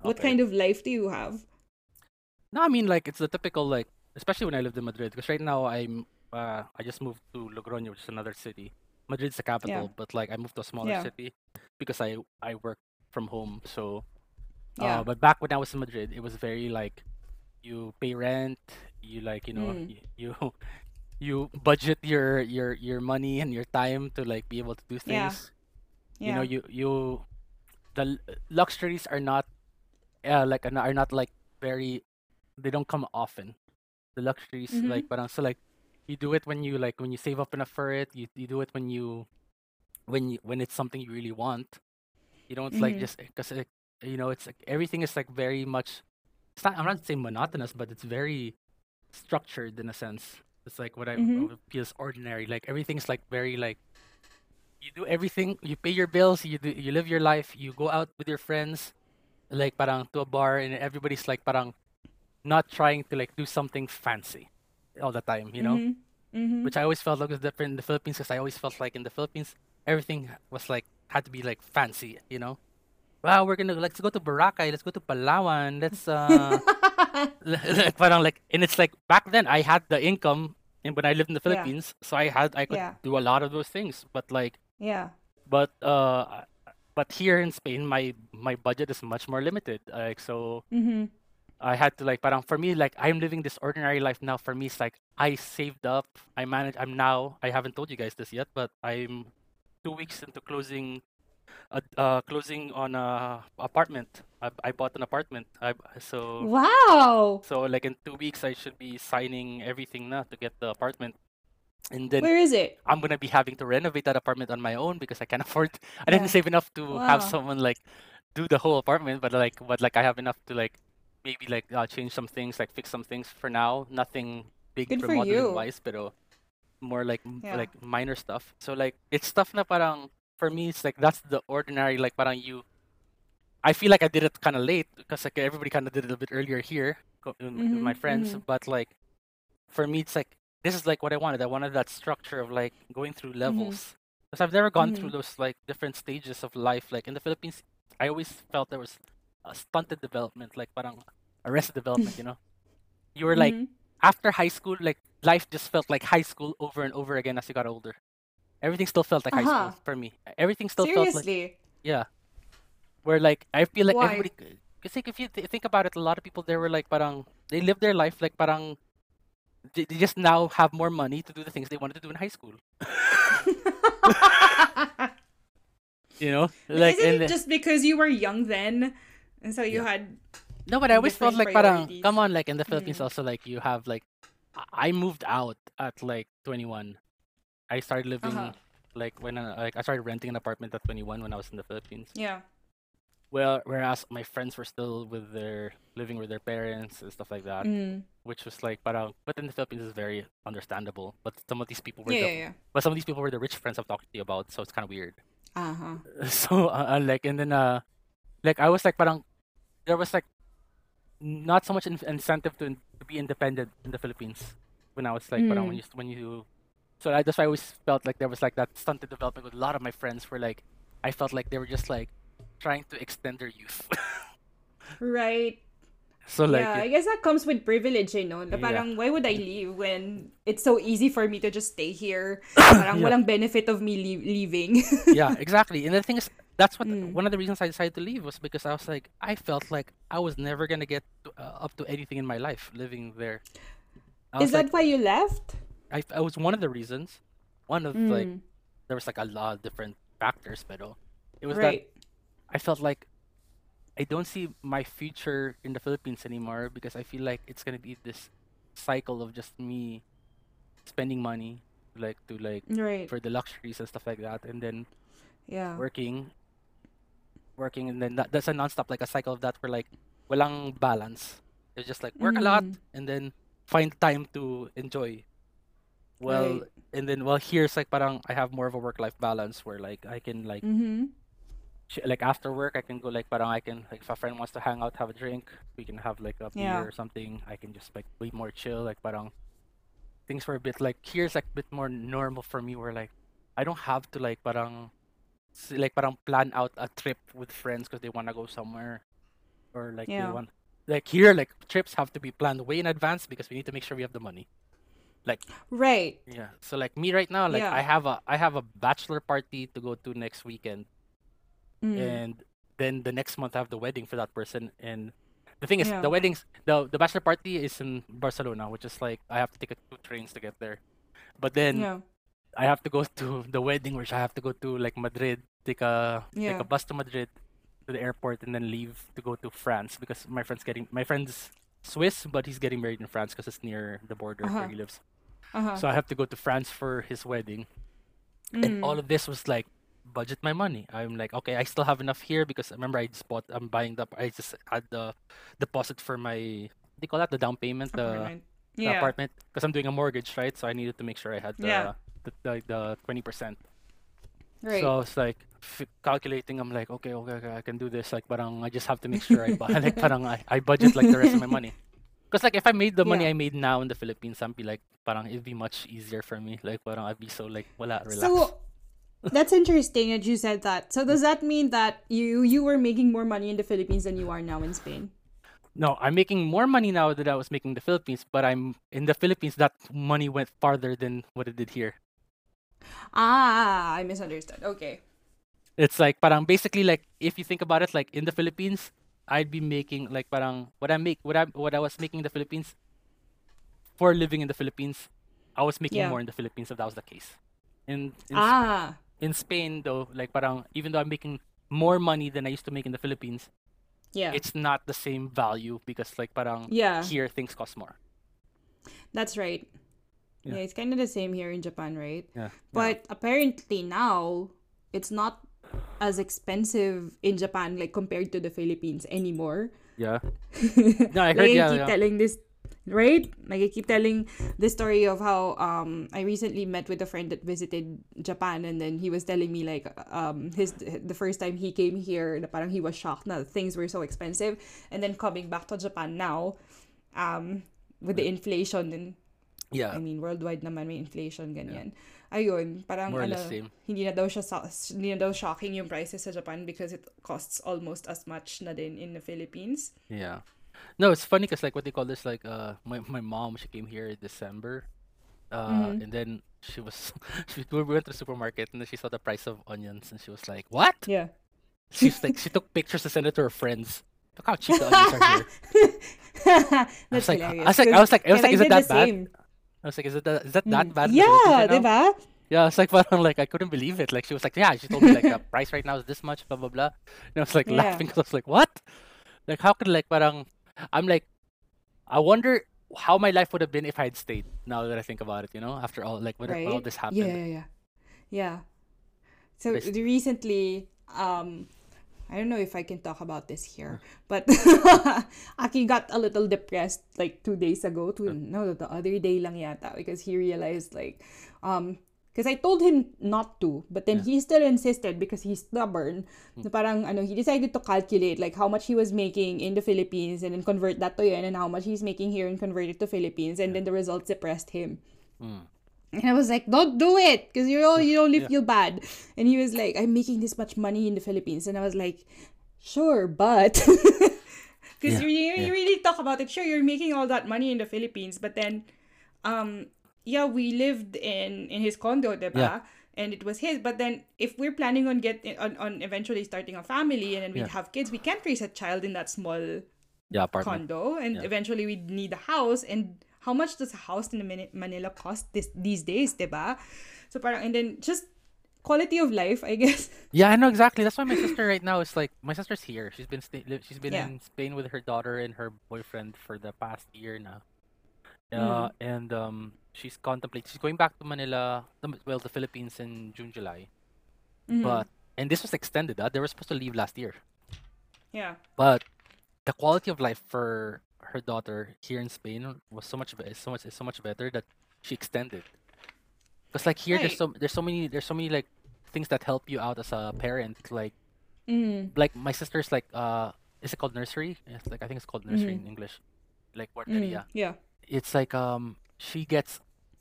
what kind of life do you have? No, I mean like it's the typical like, especially when I lived in Madrid. Because right now I'm, uh, I just moved to Logroño, which is another city. Madrid's the capital, but like I moved to a smaller Yeah. city because I I work from home. So, Yeah. uh, but back when I was in Madrid, it was very like, you pay rent, you like you know Mm. you you budget your your your money and your time to like be able to do things. Yeah. yeah. you know you you the luxuries are not uh, like are not like very they don't come often the luxuries Mhm. like but so like you do it when you like when you save up enough for it you, you do it when you when you when it's something you really want you don't like Mhm. just because you know it's like everything is like very much it's not i'm not saying monotonous but it's very structured in a sense it's like what i Mhm. what feels ordinary like everything's like very like you do everything you pay your bills you do, you live your life you go out with your friends like parang to a bar and everybody's like parang not trying to like do something fancy all the time you know Mhm. Mhm. which i always felt like was different in the philippines because i always felt like in the philippines everything was like had to be like fancy you know wow we're gonna let's go to boracay let's go to palawan let's uh like parang like and it's like back then i had the income and when i lived in the Yeah. philippines so i had i could Yeah. do a lot of those things but like yeah. but uh but here in Spain my my budget is much more limited like so Mhm. I had to like parang for me like I'm living this ordinary life now for me it's like I saved up I manage I'm now I haven't told you guys this yet but I'm two weeks into closing uh, uh closing on a apartment I, I bought an apartment I so Wow. so like in two weeks I should be signing everything now to get the apartment and then Where is it? I'm gonna be having to renovate that apartment on my own because I can't afford. I didn't save enough to have someone like do the whole apartment, but like, but like I have enough to like maybe like uh, change some things, like fix some things for now. Nothing big Good for remodeling wise, pero more like Yeah. like minor stuff. So like it's stuff na parang for me it's like that's the ordinary like parang you. I feel like I did it kind of late because like everybody kind of did it a bit earlier here with with my friends, mhm. but like for me it's like this is like what I wanted. I wanted that structure of like going through Mm-hmm. levels. Because I've never gone through those like different stages of life. Like in the Philippines, I always felt there was a stunted development, like parang arrested development, you know? You were like Mhm. after high school, like life just felt like high school over and over again as you got older. Everything still felt like high Uh-huh. school for me. Everything still felt like yeah. Where like I feel like Why? everybody because like if you th- think about it, a lot of people there were like parang they live their life like parang they, they just now have more money to do the things they wanted to do in high school. you know, like Isn't and it just because you were young then, and so you Yeah. had no, but I always felt like parang come on, like in the Philippines Mm. also like you have like I I moved out at like 21. I started living Uh-huh. like when I, like I started renting an apartment at 21 when I was in the Philippines. yeah. Well, whereas my friends were still with their living with their parents and stuff like that, Mm. which was like parang but in the Philippines is very understandable. But some of these people were Yeah, the yeah, yeah. but some of these people were the rich friends I'm talking to you about, so it's kind of weird. Uh huh. So uh, uh, like and then uh like I was like parang there was like not so much in- incentive to, in- to be independent in the Philippines when I was like parang when Mm. you when you so I, that's why I always felt like there was like that stunted development with a lot of my friends where like I felt like they were just like trying to extend their youth. Right. so like yeah, I guess that comes with privilege, you know. Yeah. parang, why would I leave when it's so easy for me to just stay here? Parang Yeah. walang benefit of me lea- leaving. yeah, exactly. And the thing is, that's what Mm. one of the reasons I decided to leave was because I was like, I felt like I was never gonna get uh, up to anything in my life living there. Is like, that why you left? I, I was one of the reasons. One of like Mm, there was like a lot of different factors, but it was right. that I felt like I don't see my future in the Philippines anymore because I feel like it's gonna be this cycle of just me spending money like to like Right. for the luxuries and stuff like that, and then Yeah. working, working, and then that, that's a nonstop like a cycle of that where like walang balance. It's just like work a lot Mm, and then find time to enjoy. Well, right. and then well here's like parang I have more of a work life balance where like I can like Mm-hmm. ch- like after work I can go like parang I can like if a friend wants to hang out have a drink we can have like a beer Yeah. or something I can just like be more chill like parang things were a bit like here's like a bit more normal for me where like I don't have to like parang like parang plan out a trip with friends because they want to go somewhere or like they want like here like trips have to be planned way in advance because we need to make sure we have the money like Right. yeah. So like me right now, like I have a I have a bachelor party to go to next weekend, Mm. and then the next month I have the wedding for that person. And the thing is, Yeah. the weddings, the the bachelor party is in Barcelona, which is like I have to take a, two trains to get there. But then Yeah. I have to go to the wedding, which I have to go to like Madrid, take a take a bus to Madrid to the airport, and then leave to go to France because my friend's getting my friend's Swiss, but he's getting married in France because it's near the border Uh-huh. where he lives. Uh-huh. So I have to go to France for his wedding and Mm. all of this was like budget my money i'm like okay i still have enough here because remember i just bought i'm buying the i just had the deposit for my what do you call that the down payment the, Apartment. the Yeah. apartment because i'm doing a mortgage right so i needed to make sure i had the Yeah. the, the, the 20% Right. so i was like f- calculating i'm like okay, okay okay i can do this like parang i just have to make sure i buy like parang I, I budget like the rest of my money because like if i made the money Yeah. i made now in the philippines i'd be like parang it'd be much easier for me like parang i'd be so like wala relax So that's interesting that you said that. So does that mean that you you were making more money in the Philippines than you are now in Spain? No, I'm making more money now than I was making in the Philippines, but I'm in the Philippines that money went farther than what it did here. Ah, I misunderstood. Okay. It's like parang basically like if you think about it, like in the Philippines, I'd be making like parang what I make what I what I was making in the Philippines for living in the Philippines, I was making Yeah. more in the Philippines if that was the case. In in, Ah, in Spain though, like parang even though I'm making more money than I used to make in the Philippines, yeah. it's not the same value because like parang Yeah, here things cost more. that's right. Yeah. Yeah, it's kind of the same here in Japan, right? Yeah. But apparently now it's not as expensive in Japan like compared to the Philippines anymore. Yeah. No, I like heard I yeah, keep yeah. telling this right like i keep telling the story of how um i recently met with a friend that visited japan and then he was telling me like um his the first time he came here na parang he was shocked na things were so expensive and then coming back to japan now um with the inflation and Yeah. I mean worldwide naman may inflation ganyan ayun parang More or ano hindi na daw siya hindi na daw shocking yung prices sa Japan because it costs almost as much na din in the Philippines Yeah. No, it's funny because like what they call this like uh my my mom she came here in December, uh Mhm. and then she was she we went to the supermarket and then she saw the price of onions and she was like what? yeah She's like she took pictures to send it to her friends look how cheap the onions are here. I was like, hilarious. I was like, I was like, I was and like, is it that bad? same. I was like, is it that, is that that Mm. bad? Yeah, right diba? Yeah, it's like parang like I couldn't believe it. Like she was like, yeah, she told me like the price right now is this much, blah blah blah. And I was like Yeah. laughing because I was like, what? Like how could like parang I'm like, I wonder how my life would have been if I had stayed. Now that I think about it, you know, after all like when all this happened. yeah, yeah. Yeah. yeah. So recently, um, I don't know if I can talk about this here, but Aki got a little depressed like two days ago. Two, no, the other day lang yata because he realized like, um, because I told him not to, but then he still insisted because he's stubborn. Na parang ano, he decided to calculate like how much he was making in the Philippines and then convert that to yen and how much he's making here and convert it to Philippines and then the results depressed him. Mm. And I was like, don't do it because you all you only Yeah. feel bad. And he was like, I'm making this much money in the Philippines. And I was like, sure, but because Yeah, you, you, really talk about it. Sure, you're making all that money in the Philippines, but then, um, yeah, we lived in in his condo, diba? Yeah. And it was his. But then, if we're planning on getting on, on eventually starting a family and then we'd Yeah. have kids, we can't raise a child in that small Yeah, apartment. condo and eventually we'd need a house and how much does a house in Manila cost this these days, diba? So parang and then just quality of life, I guess. Yeah, I know exactly. That's why my sister right now is like my sister's here. She's been sta- she's been Yeah. in Spain with her daughter and her boyfriend for the past year now. Uh, and um, she's contemplating. She's going back to Manila, the- well, the Philippines in June, July. Mhm. But and this was extended. Uh, they were supposed to leave last year, yeah. but the quality of life for her daughter here in Spain was so much be- so much so much better that she extended. Because like here, there's so there's so many there's so many like things that help you out as a parent. Like Mm. like my sister's like uh is it called nursery? It's like I think it's called nursery Mhm. in English. Like Mm. guarderia. Yeah. It's like um she gets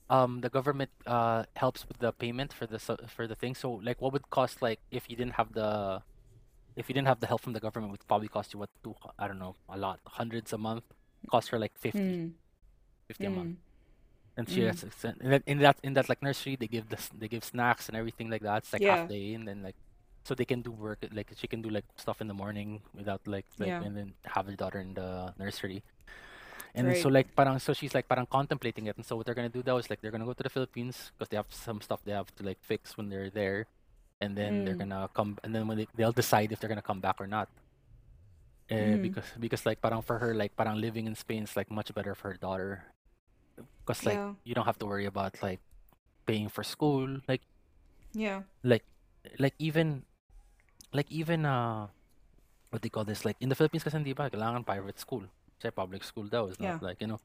um the government uh helps with the payment for the for the thing. So like what would cost like if you didn't have the if you didn't have the help from the government it would probably cost you what two I don't know a lot hundreds a month cost her like 50 Mm. 50 a month Mm. and she Mm. has and then in that in that like nursery they give this they give snacks and everything like that it's like Yeah. half day and then like so they can do work like she can do like stuff in the morning without like like Yeah. and then have her daughter in the nursery and then, Right. so like parang so she's like parang contemplating it and so what they're gonna do now is like they're gonna go to the Philippines because they have some stuff they have to like fix when they're there and then they're Mm. gonna come and then when they, they'll decide if they're gonna come back or not uh, Mm. because because like parang for her like parang living in Spain is like much better for her daughter because like Yeah. you don't have to worry about like paying for school like Yeah. like like even like even uh what they call this like in the Philippines kasi hindi ba kailangan private school say public school daw is not Yeah. like you know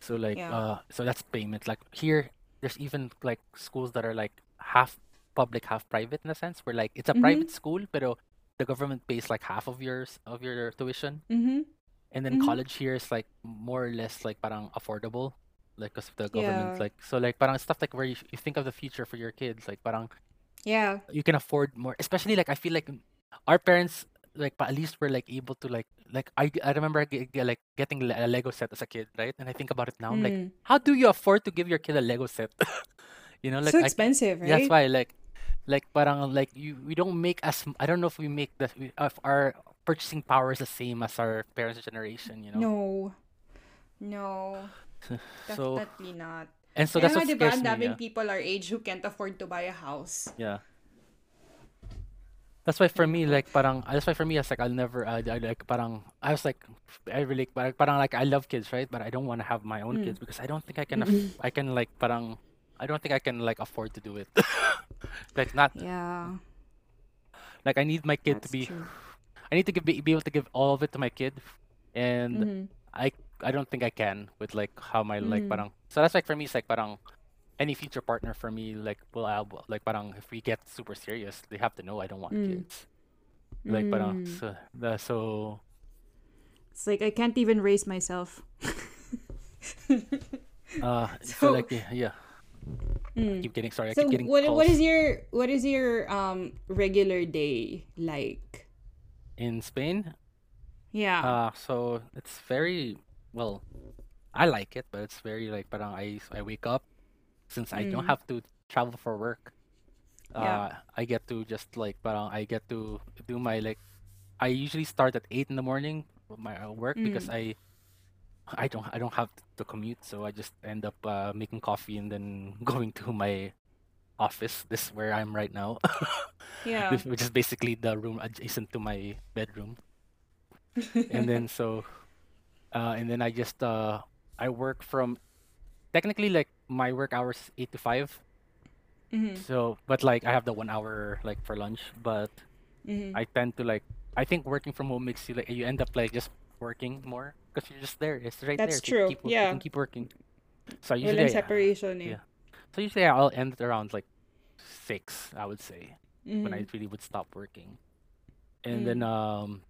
so like Yeah. uh so that's payment like here there's even like schools that are like half public half private in a sense where like it's a Mhm. private school pero the government pays like half of yours of your tuition Mm-hmm. and then Mhm. college here is like more or less like parang affordable like because of the government Yeah. like so like parang stuff like where you, you think of the future for your kids like parang Yeah. you can afford more especially like i feel like our parents like pa- at least were like able to like like i, I remember ge- ge- like getting a lego set as a kid right and i think about it now i'm like Mm. how do you afford to give your kid a lego set you know like so I, expensive, right? that's why like like parang like you we don't make as I don't know if we make the if our purchasing power is the same as our parents generation you know No. No. so Definitely not. and so Kaya that's nga, what diba, scares me yeah. people our age who can't afford to buy a house. Yeah. That's why for me, like parang that's why for me, it's like I'll never, I, I like parang I was like, I really parang, parang like I love kids, right? But I don't want to have my own Mm. kids because I don't think I can, aff- I can like parang, I don't think I can like afford to do it. like not Yeah. like I need my kid to That's be, true. I need to give, be, be able to give all of it to my kid, and Mhm. I I don't think I can with like how my like Mm. parang. So that's like for me, it's like parang any future partner for me, like will I like parang if we get super serious, they have to know I don't want Mm. kids. Like parang Mm. so the so It's like I can't even raise myself. uh so, So- like yeah, yeah. Mm. keep getting sorry, I So keep getting what what is your what is your um regular day like? in Spain. Yeah. Uh so it's very well I like it, but it's very like parang I I wake up since I don't Mm. have to travel for work. Yeah. Uh I get to just like parang I get to do my like I usually start at eight in the morning with my uh, work because Mm. I I don't I don't have to commute, so I just end up uh, making coffee and then going to my office. This is where I'm right now, Yeah. which is basically the room adjacent to my bedroom. And then so uh, and then I just uh, I work from technically like my work hours eight to five. mm-hmm. So but like I have the one hour like for lunch, but Mm-hmm. I tend to like I think working from home makes you like you end up like just working more because you're just there. It's right That's there. You true. keep wo- you Yeah. can keep working. So I Walang usually I, separation eh. yeah. so usually I'll end around like six, I would say, when I Mm-hmm. really would stop working. And then Mm. um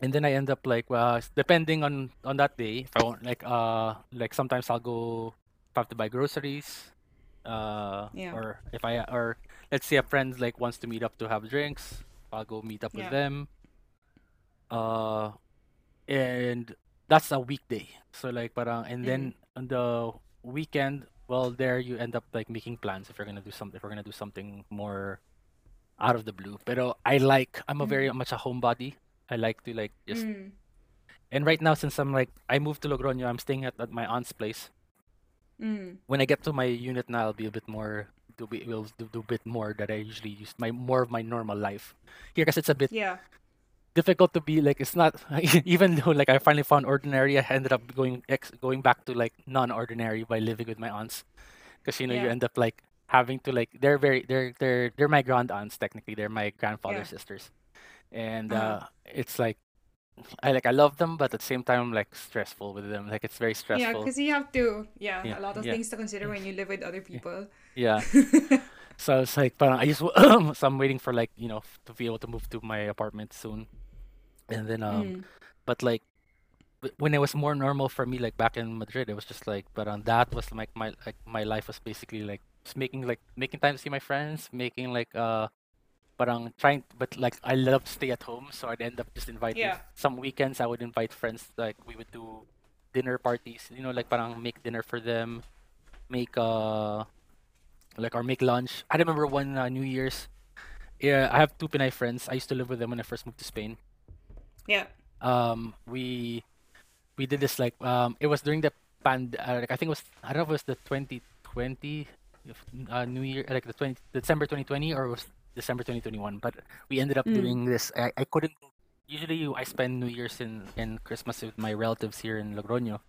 and then I end up like well s- depending on on that day if I want like uh like sometimes I'll go have to buy groceries uh Yeah. or if I or let's say a friend like wants to meet up to have drinks I'll go meet up with them uh and that's a weekday so like parang and then on the weekend well there you end up like making plans if you're gonna do something if we're gonna do something more out of the blue pero I like I'm a very Mm. much a homebody I like to like just Mm. and right now since I'm like I moved to Logroño I'm staying at, at my aunt's place Mm. when I get to my unit now I'll be a bit more do be will do, do a bit more that I usually use my more of my normal life here because it's a bit Yeah. Difficult to be like it's not even though like I finally found ordinary I ended up going ex going back to like non-ordinary by living with my aunts. Because you know you end up like having to like they're very they're they're they're my grand aunts technically. They're my grandfather's Yeah. sisters. And Uh-huh. uh it's like I like I love them but at the same time I'm like stressful with them. Like it's very stressful. Yeah, because you have to, yeah, yeah a lot of yeah. things to consider when you live with other people. yeah. So it's like but I just so I'm waiting for like you know to be able to move to my apartment soon and then um Mm. but like when it was more normal for me like back in Madrid it was just like but on that was like my like my life was basically like just making like making time to see my friends making like uh parang trying but like I love to stay at home so I'd end up just inviting Yeah. some weekends I would invite friends like we would do dinner parties you know like parang make dinner for them make uh like or make lunch I remember one uh, New Year's yeah I have two Pinay friends I used to live with them when I first moved to Spain Yeah. um we we did this like um it was during the pand uh, like I think it was I don't know if it was the 2020 uh, New Year like the 20 December 2020 or it was December 2021 but we ended up Mm. doing this I, I couldn't usually I spend New Year's and and Christmas with my relatives here in Logroño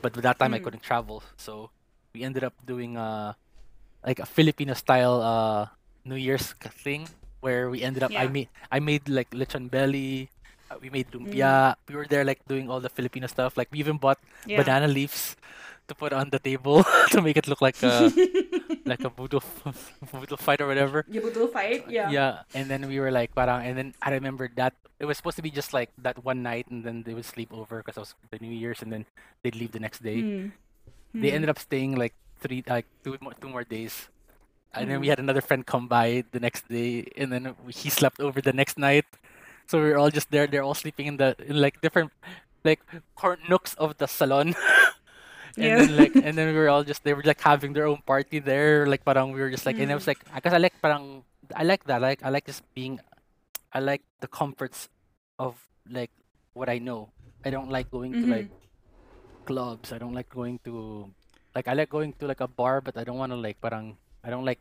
but with that time I Mm. couldn't travel so we ended up doing uh like a Filipino style uh New Year's thing where we ended up I made I made like lechon belly uh, we made Mm. lumpia we were there like doing all the Filipino stuff like we even bought Yeah. banana leaves to put on the table to make it look like a like a voodoo boodle fight or whatever Yeah, do fight? Yeah. yeah and then we were like parang and then I remember that it was supposed to be just like that one night and then they would sleep over because it was the New Year's and then they'd leave the next day Mm. they Mm. ended up staying like three like two more two more days and then we Mm. had another friend come by the next day and then he slept over the next night so we are all just there they're all sleeping in the in like different like nooks of the salon and Yeah. then like and then we were all just they were like having their own party there like parang we were just like and I was Mm. like because I like parang I like that like I like just being I like the comforts of like what I know I don't like going to like clubs. I don't like going to like I like going to like a bar, but I don't want to like parang I don't like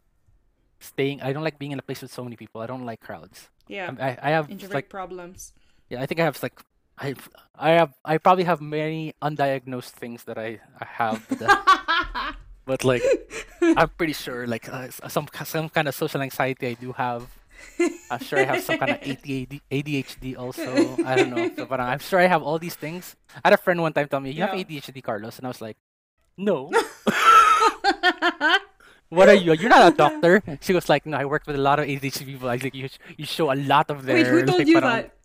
staying. I don't like being in a place with so many people. I don't like crowds. Yeah. I I have Introvert like problems. yeah. I think I have like I I have I probably have many undiagnosed things that I I have, but, uh, but like I'm pretty sure like uh, some some kind of social anxiety I do have. I'm sure I have some kind of ADHD, ADHD also. I don't know. So, parang I'm sure I have all these things. I had a friend one time tell me, "You have ADHD, Carlos," and I was like, "No." What are you? You're not a doctor. She was like, "No, I work with a lot of ADHD people." I was like, "You, you show a lot of their Wait, who told like, you parang- that?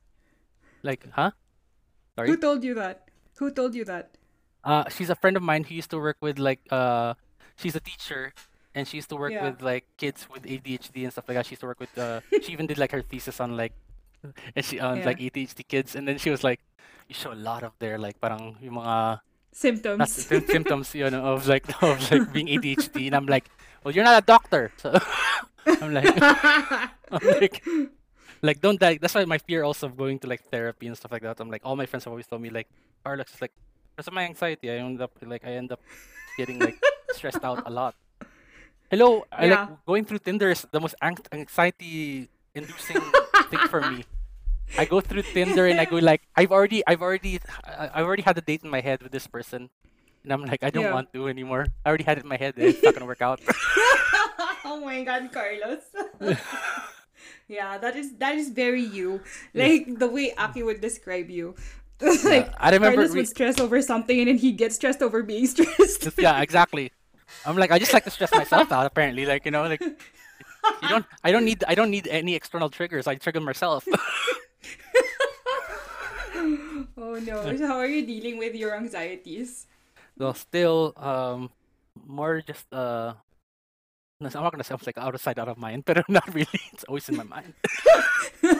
Like, huh? Sorry. Who told you that? Who told you that? Uh, she's a friend of mine who used to work with like uh, she's a teacher, and she used to work Yeah. with like kids with ADHD and stuff like that. She used to work with uh, she even did like her thesis on like, and she on Yeah. like ADHD kids, and then she was like, you show a lot of their like parang yung mga Symptoms. sym- symptoms you know of like of like being ADHD, and I'm like, well, you're not a doctor, so I'm like, I'm like, like don't like that's why my fear also of going to like therapy and stuff like that. I'm like all my friends have always told me like Carlos is like because of my anxiety, I end up like I end up getting like stressed out a lot. Hello, I Yeah. like going through Tinder is the most anxiety inducing thing for me. I go through Tinder and I go like I've already I've already I- I've already had a date in my head with this person. And I'm like I don't Yeah. want to anymore. I already had it in my head. It's not gonna work out. oh my god, Carlos. yeah, that is that is very you. Like the way Aki would describe you. like I remember Carlos re- would stress over something and then he gets stressed over being stressed. Yeah, exactly. I'm like I just like to stress myself out. Apparently, like you know, like you don't. I don't need. I don't need any external triggers. I trigger myself. oh no. So how are you dealing with your anxieties? so still, um, more just uh. no, I'm not gonna say like out of sight, out of mind, but not really. It's always in my mind.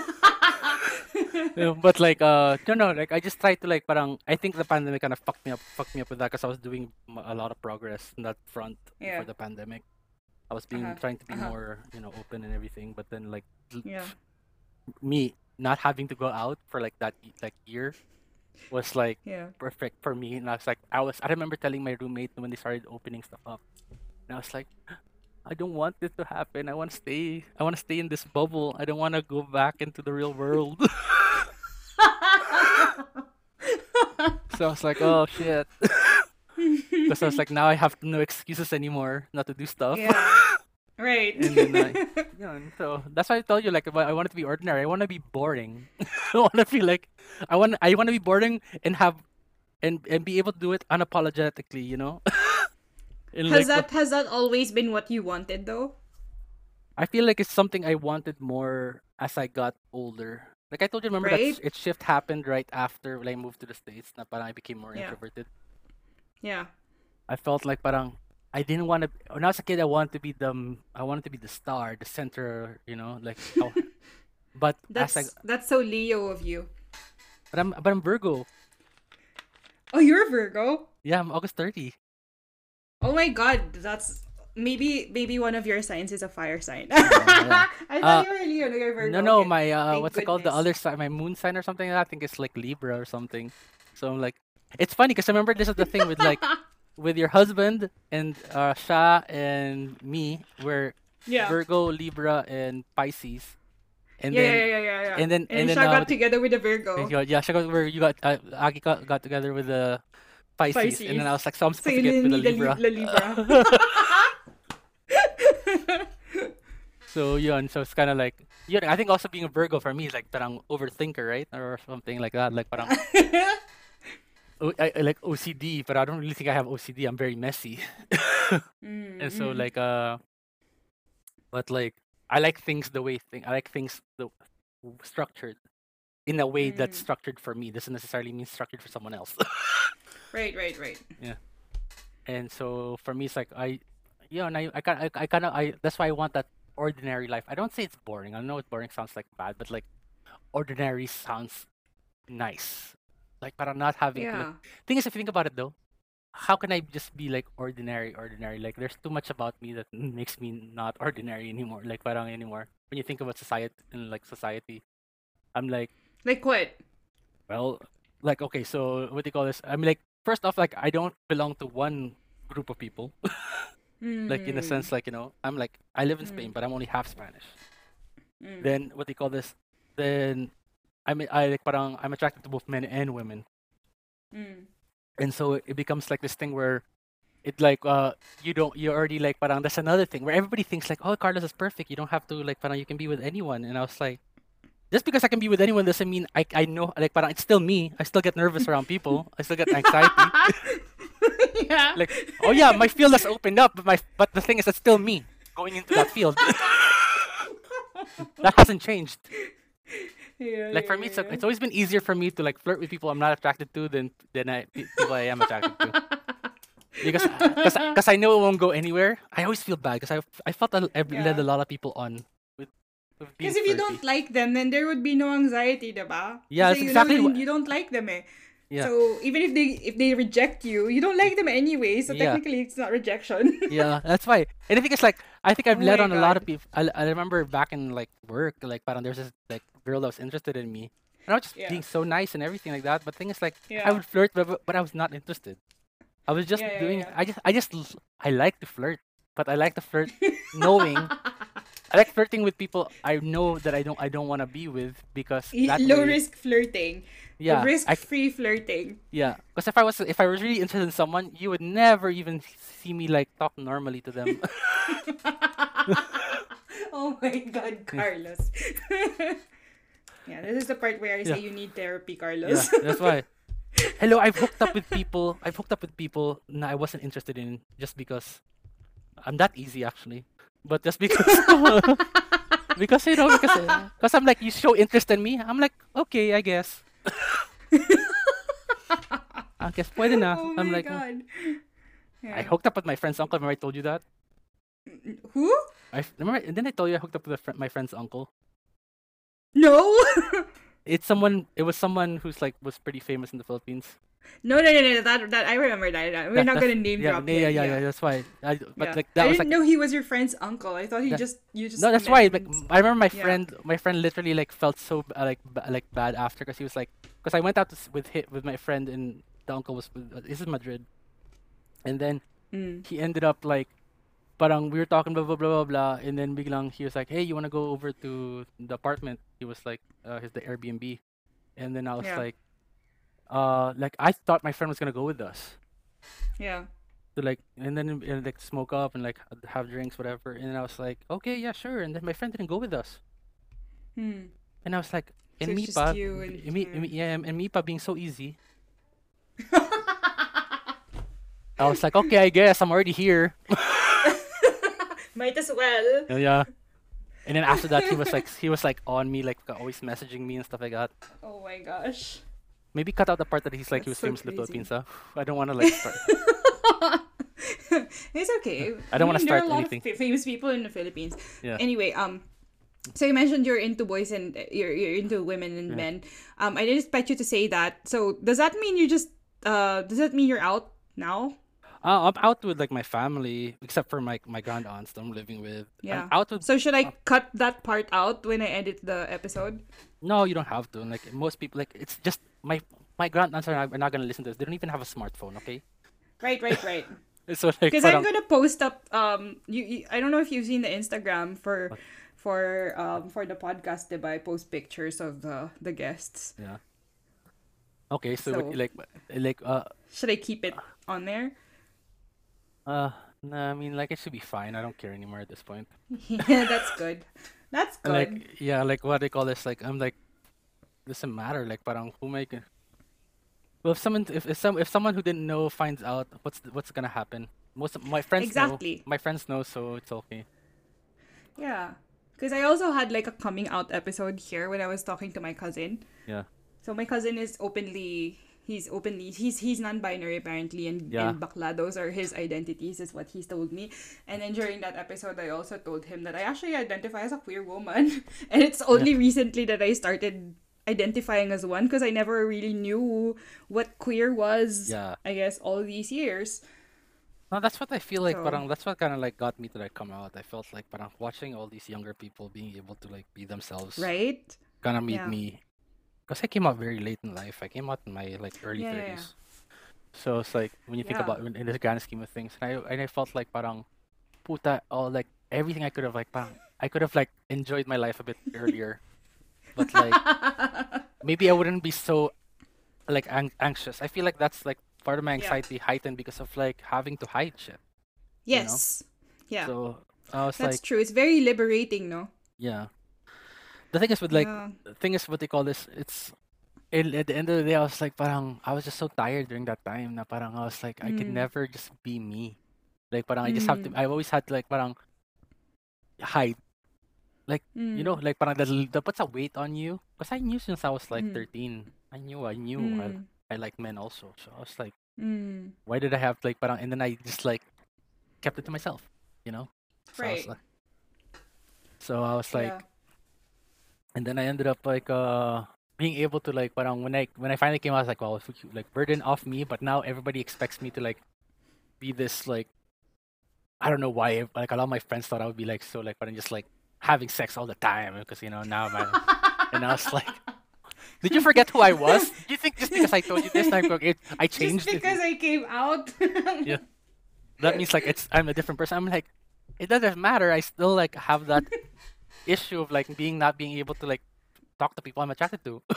Yeah, but like uh, no, no, like I just try to like parang. I think the pandemic kind of fucked me up, fucked me up with that because I was doing a lot of progress in that front Yeah. before the pandemic. I was being Uh-huh, trying to be uh-huh. more, you know, open and everything, but then like yeah. me not having to go out for like that like year was like Yeah. perfect for me. And I was like I was I remember telling my roommate when they started opening stuff up. And I was like I don't want this to happen. I want to stay I want to stay in this bubble. I don't want to go back into the real world. So I was like oh shit. Because I was like now I have no excuses anymore not to do stuff. Yeah. Right. And then I- Yeah, and so that's why I told you like I I want it to be ordinary. I want to be boring. I want to feel like I want I want to be boring and have and and be able to do it unapologetically. You know. Has like, that has that always been what you wanted though? I feel like it's something I wanted more as I got older. Like I told you, remember Right. that it shift happened right after when I moved to the states. Na parang I became more Yeah. introverted. Yeah. I felt like parang I didn't want to. When I was a kid, I wanted to be the I wanted to be the star, the center. You know, like. but That's I, that's so Leo of you. but I'm but I'm Virgo. Oh, you're a Virgo? Yeah, I'm August 30. Oh my god, that's maybe maybe one of your signs is a fire sign. yeah. I thought Uh, you were Leo, no, you're Virgo. No, no, okay. my uh, Thank what's it called? The other side, my moon sign or something. I think it's like Libra or something. So I'm like, it's funny because I remember this is the thing with like with your husband and uh, Sha and me. We're yeah. Virgo, Libra, and Pisces. And yeah, then yeah, yeah, yeah, yeah. and then- and, and then, Sha uh, got together with a Virgo. got- yeah, Sha got, where you got uh, Aki got, got together with the Pisces, and then I was like, so I'm So supposed to get with the a Libra. Li- Libra. So yun, so it's kind of like yun. I think also being a Virgo for me is like parang overthinker, right, or something like that. Like parang I, I like OCD, but I don't really think I have OCD. I'm very messy, Mm, and so mm. like uh, but like I like things the way thing. I like things the structured in a way that's Mm. structured for me. Doesn't necessarily mean structured for someone else. Right, right, right. Yeah. And so for me, it's like I, yeah, and I, I kind, I, I kind of, I. That's why I want that ordinary life. I don't say it's boring. I know it boring sounds like bad, but like ordinary sounds nice. Like para not having to. Like, Yeah. thing is, if you think about it though, how can I just be like ordinary, ordinary? Like there's too much about me that makes me not ordinary anymore. Like parang anymore. When you think about society and like society, I'm like, Like what? well, like okay, so what do you call this? I mean, like first off, like I don't belong to one group of people. mm. like in a sense, like you know, I'm like I live in Mm. Spain, but I'm only half Spanish. mm. Then what do you call this? Then I mean, I like parang I'm attracted to both men and women. Mm. and so it becomes like this thing where it like uh you don't you already like parang that's another thing where everybody thinks like oh Carlos is perfect. You don't have to like parang you can be with anyone. And I was like just because I can be with anyone doesn't mean I I know like parang it's still me. I still get nervous around people. I still get anxiety. Yeah. like oh yeah my field has opened up but my but the thing is it's still me going into that field. That hasn't changed yeah, like for me it's, it's always been easier for me to like flirt with people I'm not attracted to than than I people I am attracted to because because cause I know it won't go anywhere. I always feel bad because I I felt I, I led Yeah. a lot of people on with with being Because if you don't like them, then there would be no anxiety, diba? Yeah, that's you exactly know what- you, you don't like them eh. Yeah. So even if they if they reject you, you don't like them anyway. So Yeah. technically, it's not rejection. yeah, that's why. And I think it's like I think I've Oh led on a lot of people. I, I remember back in like work, like parang there's this like girl that was interested in me, and I was just Yeah. being so nice and everything like that. But thing is like I would flirt, but, but I was not interested. I was just Yeah, yeah, doing. yeah. I just I just I like to flirt, but I like to flirt knowing. I like flirting with people I know that I don't I don't want to be with because Low way- risk flirting. yeah Risk free flirting. yeah because if I was if I was really interested in someone you would never even see me like talk normally to them oh my god, Carlos. yeah, this is the part where I say Yeah. you need therapy, Carlos. yeah that's why hello I've hooked up with people I've hooked up with people na I wasn't interested in just because I'm that easy actually but just because because you know because because I'm like you show interest in me I'm like okay I guess I guess pwede na oh I'm my like god. Hmm. Yeah. I hooked up with my friend's uncle remember I told you that Who? I remember and then I told you I hooked up with a fri my friend's uncle No. it's someone it was someone who's like was pretty famous in the Philippines no, no, no, no. That that I remember that. that- We're That- not gonna name yeah, drop. yeah, yeah, him, yeah, yeah, that's why I, but Yeah. like I that was didn't like know he was your friend's uncle. I thought he That- just you just. No, that's why. Like. I remember my Yeah. friend. My friend literally like felt so uh, like b- like bad after because he was like, because I went out to, with hi with my friend and the uncle was with, uh, this is Madrid, and then Mm. he ended up like, parang we were talking blah blah blah blah blah, and then biglang he was like, hey, you wanna go over to the apartment? He was like, uh, his the Airbnb, and then I was Yeah. like, uh, like I thought my friend was gonna go with us. Yeah. to like and then and like smoke up and like have drinks whatever and then I was like okay yeah sure and then my friend didn't go with us Hmm. and I was like So and Mipa you and me, him. me- yeah and Mipa being so easy I was like okay I guess I'm already here Might as well. Oh, yeah and then after that he was like he was like on me like always messaging me and stuff like that Oh my gosh. maybe cut out the part that he's like he was so famous in the. Philippines huh? I don't want to like start it's okay. I don't wanna mean, there are start a lot anything. Of famous people in the Philippines. Yeah. Anyway, um, so you mentioned you're into boys and you're you're into women and Yeah. men. Um, I didn't expect you to say that. So does that mean you just uh does that mean you're out now? Uh, I'm out with like my family except for my my grand aunts that I'm living with Yeah. I'm out with So should I cut that part out when I edit the episode? No, you don't have to. Like most people, like it's just my my grandparents are not, are not gonna listen to this. They don't even have a smartphone. Okay, Right, right, right. so like Because I'm gonna post up. Um, you, you. I don't know if you've seen the Instagram for, for um for the podcast. Diba? I post pictures of the the guests. yeah. Okay, so, So- like like uh Should I keep it on there? Uh nah, I mean like it should be fine. I don't care anymore at this point. yeah, that's good. That's good. Like yeah, like what they call this? Like I'm like doesn't matter. Like parang who make it. Well, if someone if, if some if someone who didn't know finds out, what's what's gonna happen? Most of my friends Exactly. know. My friends know, so it's okay. yeah, because I also had like a coming out episode here when I was talking to my cousin. Yeah. So my cousin is openly he's openly he's he's non-binary apparently and, Yeah. and bakla those are his identities is what he's told me and then during that episode i also told him that i actually identify as a queer woman and it's only recently that i started identifying as one because i never really knew what queer was Yeah. i guess all these years No, that's what I feel like. So- Parang that's what kind of like got me to like come out. I felt like parang watching all these younger people being able to like be themselves right kind of made Yeah. me. Cause I came out very late in life. I came out in my like early Yeah, yeah, yeah. thirties. So it's like when you think Yeah. about in in the grand scheme of things, and I and I felt like parang, puta, all like everything I could have like parang I could have like enjoyed my life a bit earlier, but like maybe I wouldn't be so like ang- anxious. I feel like that's like part of my Yeah. anxiety heightened because of like having to hide shit. Yes yeah So I was that's like, true it's very liberating no yeah. The thing is with like Yeah. the thing is what they call this. It's it, at the end of the day, I was like, parang I was just so tired during that time. Na parang I was like, I could Mm. never just be me. Like parang I just have to. Mm. I've always had to like parang hide. Like you know, Mm. like parang that, that puts a weight on you. Cause I knew since I was like Mm. 13. I knew, I knew Mm. I, I like men also. So I was like, Mm. why did I have like parang? And then I just like kept it to myself. You know. So I was like, so I was like, yeah. And then I ended up like uh being able to like parang when I when I finally came out I was like well like burden off me but now everybody expects me to like be this like I don't know why like a lot of my friends thought I would be like so like but I'm just like having sex all the time because you know now my and I was like did you forget who I was? Do you think just because I told you this time it, I changed Just because I came out. Yeah. that means like it's I'm a different person. I'm like it doesn't matter. I still like have that issue of like being not being able to like talk to people I'm attracted to.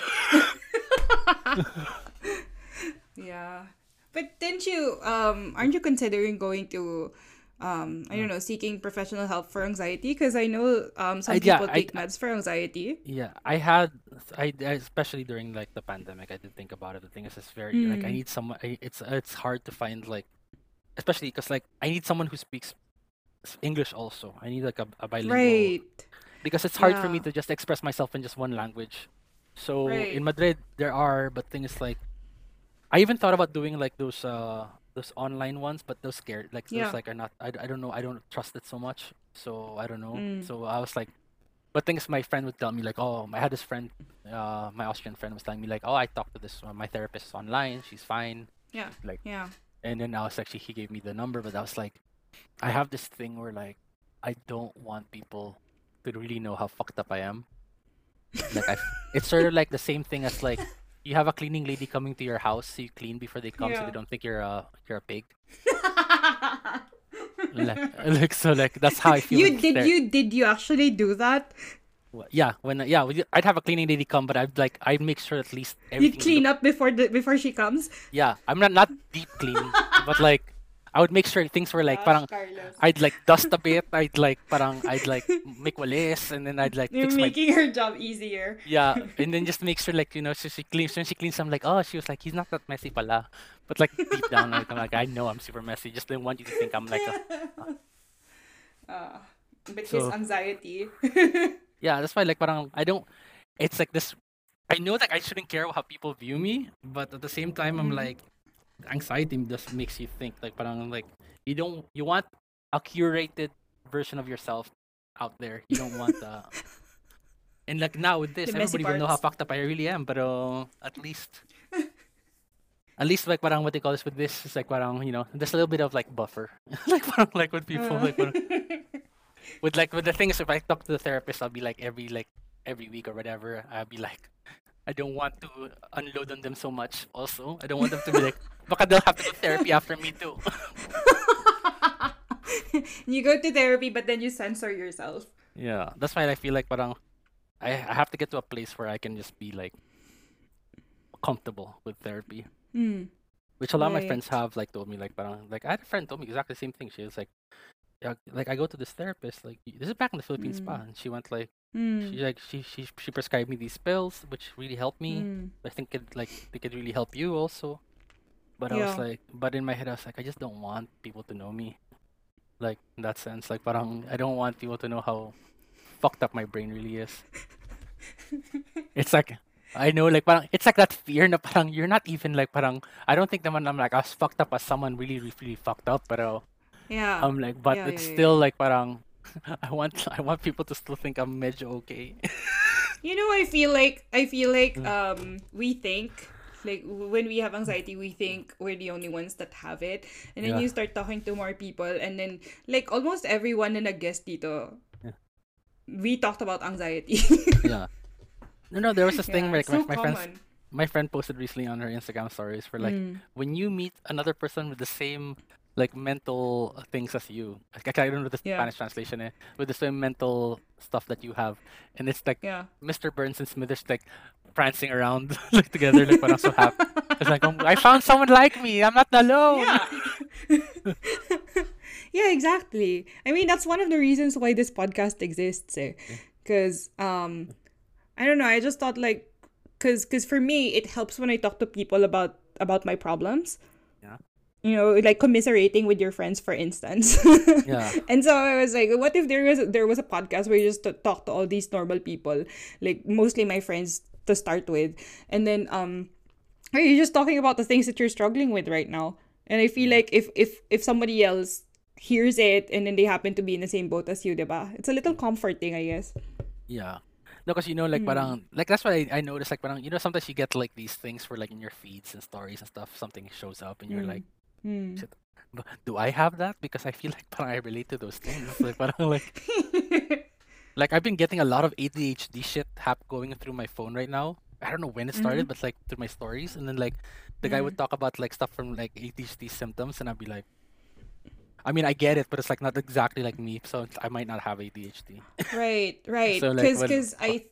Yeah. But didn't you um aren't you considering going to um I don't know seeking professional help for anxiety because I know um some I- yeah, people I- take meds for anxiety. Yeah, I had, I I- especially during like the pandemic, I did think about it. The thing is, it's very like I Mm. need someone. I, it's it's hard to find like, especially because like I need someone who speaks English also. I need like a, a bilingual Right. Because it's hard for me to just express myself in just one language. So Right. in Madrid there are, but thing is like, I even thought about doing like those uh those online ones, but those scared like those Yeah. like are not. I, I don't know. I don't trust it so much. So I don't know. Mm. So I was like, but things my friend would tell me like, oh, I had this friend, uh, my Austrian friend was telling me like, oh, I talked to this uh, my therapist online. She's fine. Yeah. Like, Yeah. and then I was actually he gave me the number, but I was like, I have this thing where like I don't want people to really know how fucked up I am. Like I, it's sort of like the same thing as like you have a cleaning lady coming to your house, so you clean before they come, so they don't think you're a you're a pig. Like, like so like that's how I feel. you did ther- you did you actually do that? Yeah, when yeah, I'd have a cleaning lady come, but I'd like I'd make sure at least everything. You'd clean up before the before she comes. Yeah, I'm not not deep clean, but like I would make sure things were like Gosh, parang Carlos. I'd like dust a bit. I'd like parang I'd like make walis, and then I'd like You're fix my making her job easier. yeah, and then just make sure like you know so she cleans when she cleans. I'm like oh she was like he's not that messy pala, but like deep down like I'm like I know I'm super messy. Just didn't want you to think I'm like a Uh, but his anxiety. yeah. That's why like parang I don't. It's like this. I know that I shouldn't care how people view me, but at the same time I'm Mhm. like anxiety just makes you think like parang like you don't you want a curated version of yourself out there. You don't want the and like now with this, The everybody will know how fucked up I really am. But uh, at least, at least like parang what they call this with this is like parang you know there's a little bit of like buffer, like parang like with people Uh. like parang, with like with the thing is if I talk to the therapist, I'll be like every like every week or whatever. I'll be like. I don't want to unload on them so much. Also, I don't want them to be like, baka they'll have to go therapy after me too. you go to therapy, but then you censor yourself. Yeah, that's why I feel like parang I I have to get to a place where I can just be like comfortable with therapy, Mm. which a lot of my friends have like told me like parang like I had a friend told me exactly the same thing. She was like, yeah, like I go to this therapist like this is back in the Philippines Mm. spa, and she went like Mm. she like she she she prescribed me these pills which really helped me. Mm. I think it like they could really help you also. But I was Yeah. like, but in my head I was like, I just don't want people to know me. Like in that sense, like parang I don't want people to know how fucked up my brain really is. It's like I know like parang it's like that fear na parang you're not even like parang I don't think naman I'm like as fucked up as someone really really, really fucked up but Yeah. I'm like but Yeah, it's yeah, yeah. still like parang I want I want people to still think I'm medyo okay. You know, I feel like I feel like Mm. um we think like when we have anxiety, we think we're the only ones that have it, and then Yeah. you start talking to more people, and then like almost everyone in nag-guest dito, Yeah. we talked about anxiety. yeah. No no there was this thing Yeah, like so my, my friends my friend posted recently on her Instagram stories for like Mm. when you meet another person with the same like mental things as you. Like, I don't know the Yeah. Spanish translation eh, with the same mental stuff that you have, and it's like Yeah. Mr. Burns and Smithers like prancing around like together, like parang so happy. It's like oh, I found someone like me. I'm not alone. Yeah. yeah, exactly. I mean, that's one of the reasons why this podcast exists, eh? Because um, I don't know. I just thought like, cause, cause for me, it helps when I talk to people about about my problems. Yeah. You know, like commiserating with your friends, for instance. Yeah. And so I was like, what if there was there was a podcast where you just t- talk to all these normal people, like mostly my friends to start with, and then um, are you just talking about the things that you're struggling with right now? And I feel like if if if somebody else hears it and then they happen to be in the same boat as you, diba? It's a little comforting, I guess. Yeah. No, because you know, like Mm. parang like that's why I, I noticed like parang you know sometimes you get like these things for like in your feeds and stories and stuff. Something shows up and you're Mm. like, Mm. Do I have that? Because I feel like parang I relate to those things. Like parang like like I've been getting a lot of ADHD shit hap going through my phone right now. I don't know when it started, Mhm. but like through my stories, and then like the guy Mm. would talk about like stuff from like ADHD symptoms, and I'd be like, I mean, I get it, but it's like not exactly like me, so I might not have ADHD. right, right. So, like, Because when- I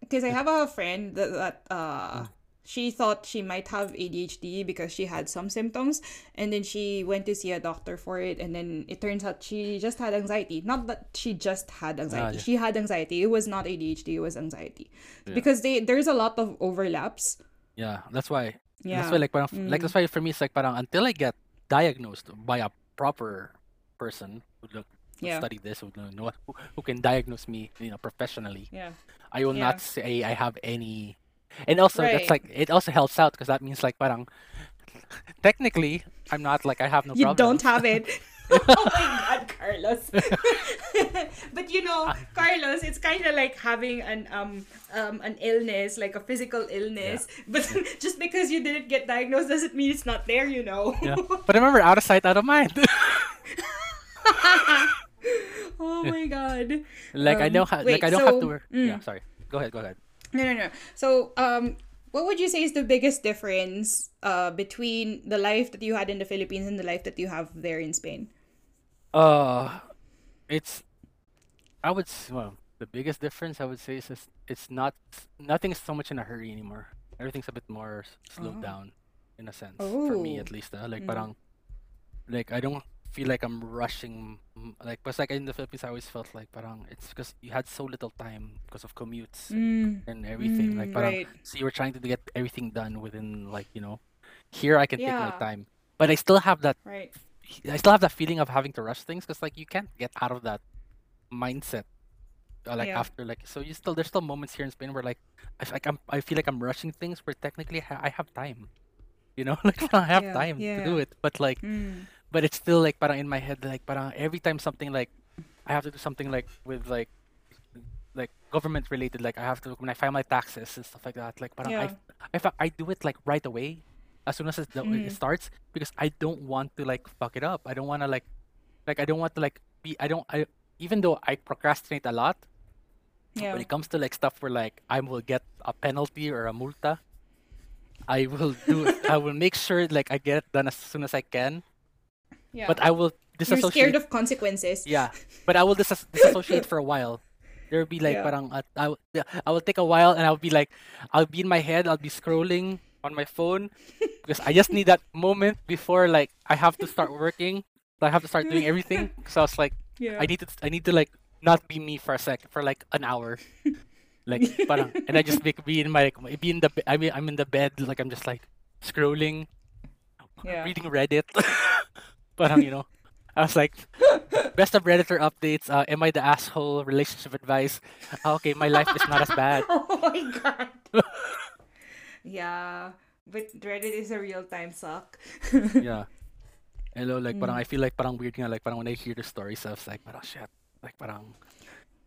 because I have a friend that, that uh Mm. She thought she might have ADHD because she had some symptoms and then she went to see a doctor for it and then it turns out she just had anxiety. Not that she just had anxiety. yeah. She had anxiety. It was not ADHD, it was anxiety. Yeah. Because they there's a lot of overlaps. Yeah, that's why. Yeah. That's why like parang, like Mm. that's why for me it's like parang until I get diagnosed by a proper person who look who Yeah. study this who know who, who can diagnose me you know professionally Yeah. I will not say I have any and also that's like it also helps out because that means like parang technically I'm not like I have no you problem don't have it. oh my god, Carlos. but you know, Carlos, it's kind of like having an um um an illness, like a physical illness. But just because you didn't get diagnosed doesn't mean it's not there, you know. yeah. but remember out of sight out of mind oh my god. like I Um, know how like I don't have to so- work mm. yeah sorry go ahead go ahead No, no, no. So, um what would you say is the biggest difference uh between the life that you had in the Philippines and the life that you have there in Spain? Uh, it's I would well the biggest difference I would say is just, it's not nothing's so much in a hurry anymore. Everything's a bit more slowed Oh. down in a sense for me Oh. at least. Uh, like Mm. parang like I don't feel like I'm rushing like but like in the Philippines I always felt like parang it's because you had so little time because of commutes Mm. and everything like Mm, parang right. so you were trying to get everything done within like you know here I can take my time but I still have that Right. I still have that feeling of having to rush things because like you can't get out of that mindset uh, like Yeah. after like so you still there's still moments here in Spain where like I like I'm I feel like I'm rushing things where technically I have time you know like I have Yeah, time to do it but like Mm. But it's still like parang in my head like parang every time something like I have to do something like with like like government related like I have to when I file my taxes and stuff like that like parang I Yeah. I, fa- I do it like right away as soon as it, the- it Mm. starts because I don't want to like fuck it up. I don't want to like like I don't want to like be I don't I even though I procrastinate a lot Yeah. when it comes to like stuff where like I will get a penalty or a multa I will do I will make sure like I get it done as soon as I can Yeah. but I will You're scared of consequences. yeah but I will dis- disassociate for a while there will be like Yeah. parang uh, I, will- yeah, I will take a while and I'll be like I'll be in my head I'll be scrolling on my phone because I just need that moment before like I have to start working I have to start doing everything so I was like Yeah. I need to I need to like not be me for a sec for like an hour like parang and I just be, be in my like, be in the I mean I'm in the bed like I'm just like scrolling yeah. reading Reddit parang you know I was like best of Redditor updates uh, am I the asshole relationship advice Ah, okay my life is not as bad oh my god. yeah. But Reddit is a real time suck. yeah hello like parang I feel like parang weird nga like parang when I hear the stories I was like parang shit like parang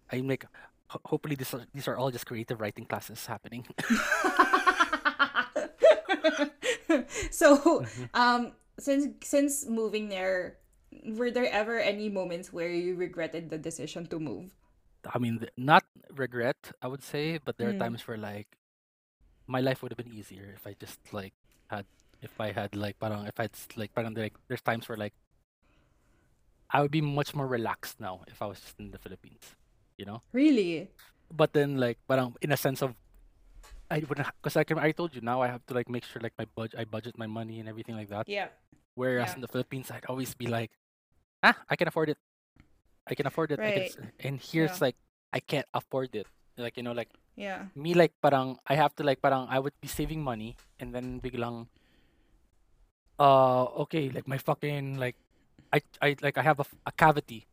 I'm like ho- hopefully this are, these are all just creative writing classes happening so, Mm-hmm. um, since since moving there, were there ever any moments where you regretted the decision to move? I mean, not regret, I would say, but there are Mm. times where like my life would have been easier if I just like had if I had like parang if I'd like parang like there's times where like I would be much more relaxed now if I was just in the Philippines, you know. Really? But then like parang in a sense of I wouldn't because I can I told you now I have to like make sure like my budget I budget my money and everything like that. Yeah. Whereas Yeah. in the Philippines I'd always be like, ah, I can afford it. I can afford it. I can, Right. and here's Yeah. like I can't afford it. Like you know like Yeah. me like parang I have to like parang I would be saving money and then biglang uh okay like my fucking like I I like I have a cavity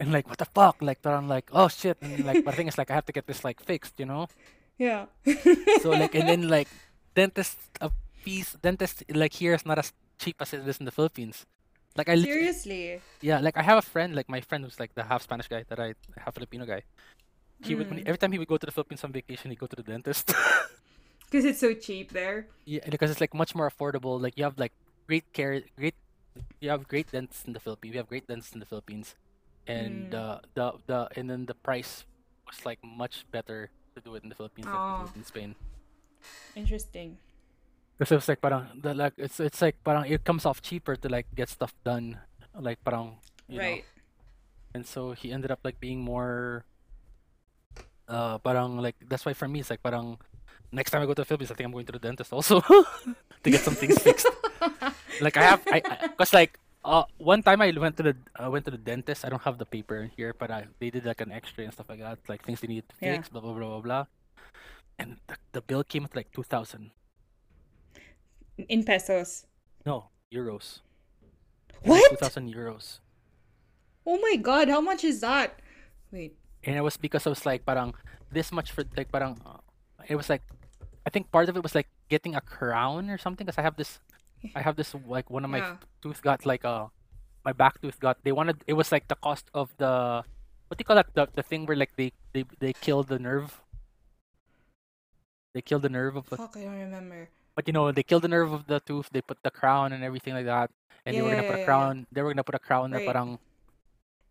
and like what the fuck like but i'm like oh shit and like but the thing is like I have to get this like fixed you know Yeah. so like and then like dentist a piece dentist like here is not as cheap as it is in the Philippines Like I Seriously. yeah, like I have a friend, like my friend who's like the half Spanish guy that I half Filipino guy. He would when, Mm. every time he would go to the Philippines on vacation, he'd go to the dentist. Because it's so cheap there. yeah, because it's like much more affordable. Like you have like great care, great you have great dentists in the Philippines. We have great dentists in the Philippines, and Mm. uh, the the and then the price was like much better to do it in the Philippines than to do Oh. it in Spain. Interesting. Because it's like parang the like it's it's like parang it comes off cheaper to like get stuff done, like parang you know. right. And so he ended up like being more uh parang like that's why for me it's like parang next time I go to the Philippines I think I'm going to the dentist also to get some things fixed. Like I have I, I cause like uh one time I went to the I went to the dentist. I don't have the paper in here, but I they did like an X-ray and stuff like that, like things they needed to Yeah. fix, blah blah blah blah blah. And the, the bill came at like two thousand. In pesos. No, euros. What? Two thousand euros. Oh my god, how much is that? Wait. and it was because I was like parang this much for like parang uh, it was like I think part of it was like getting a crown or something because I have this I have this like one of my Yeah. tooth got like uh my back tooth got they wanted it was like the cost of the what do you call that the, the thing where like they they they kill the nerve they kill the nerve of the Fuck, I don't remember. but you know they kill the nerve of the tooth they put the crown and everything like that and they were gonna put a yeah, yeah. crown they were gonna put a crown there Right. parang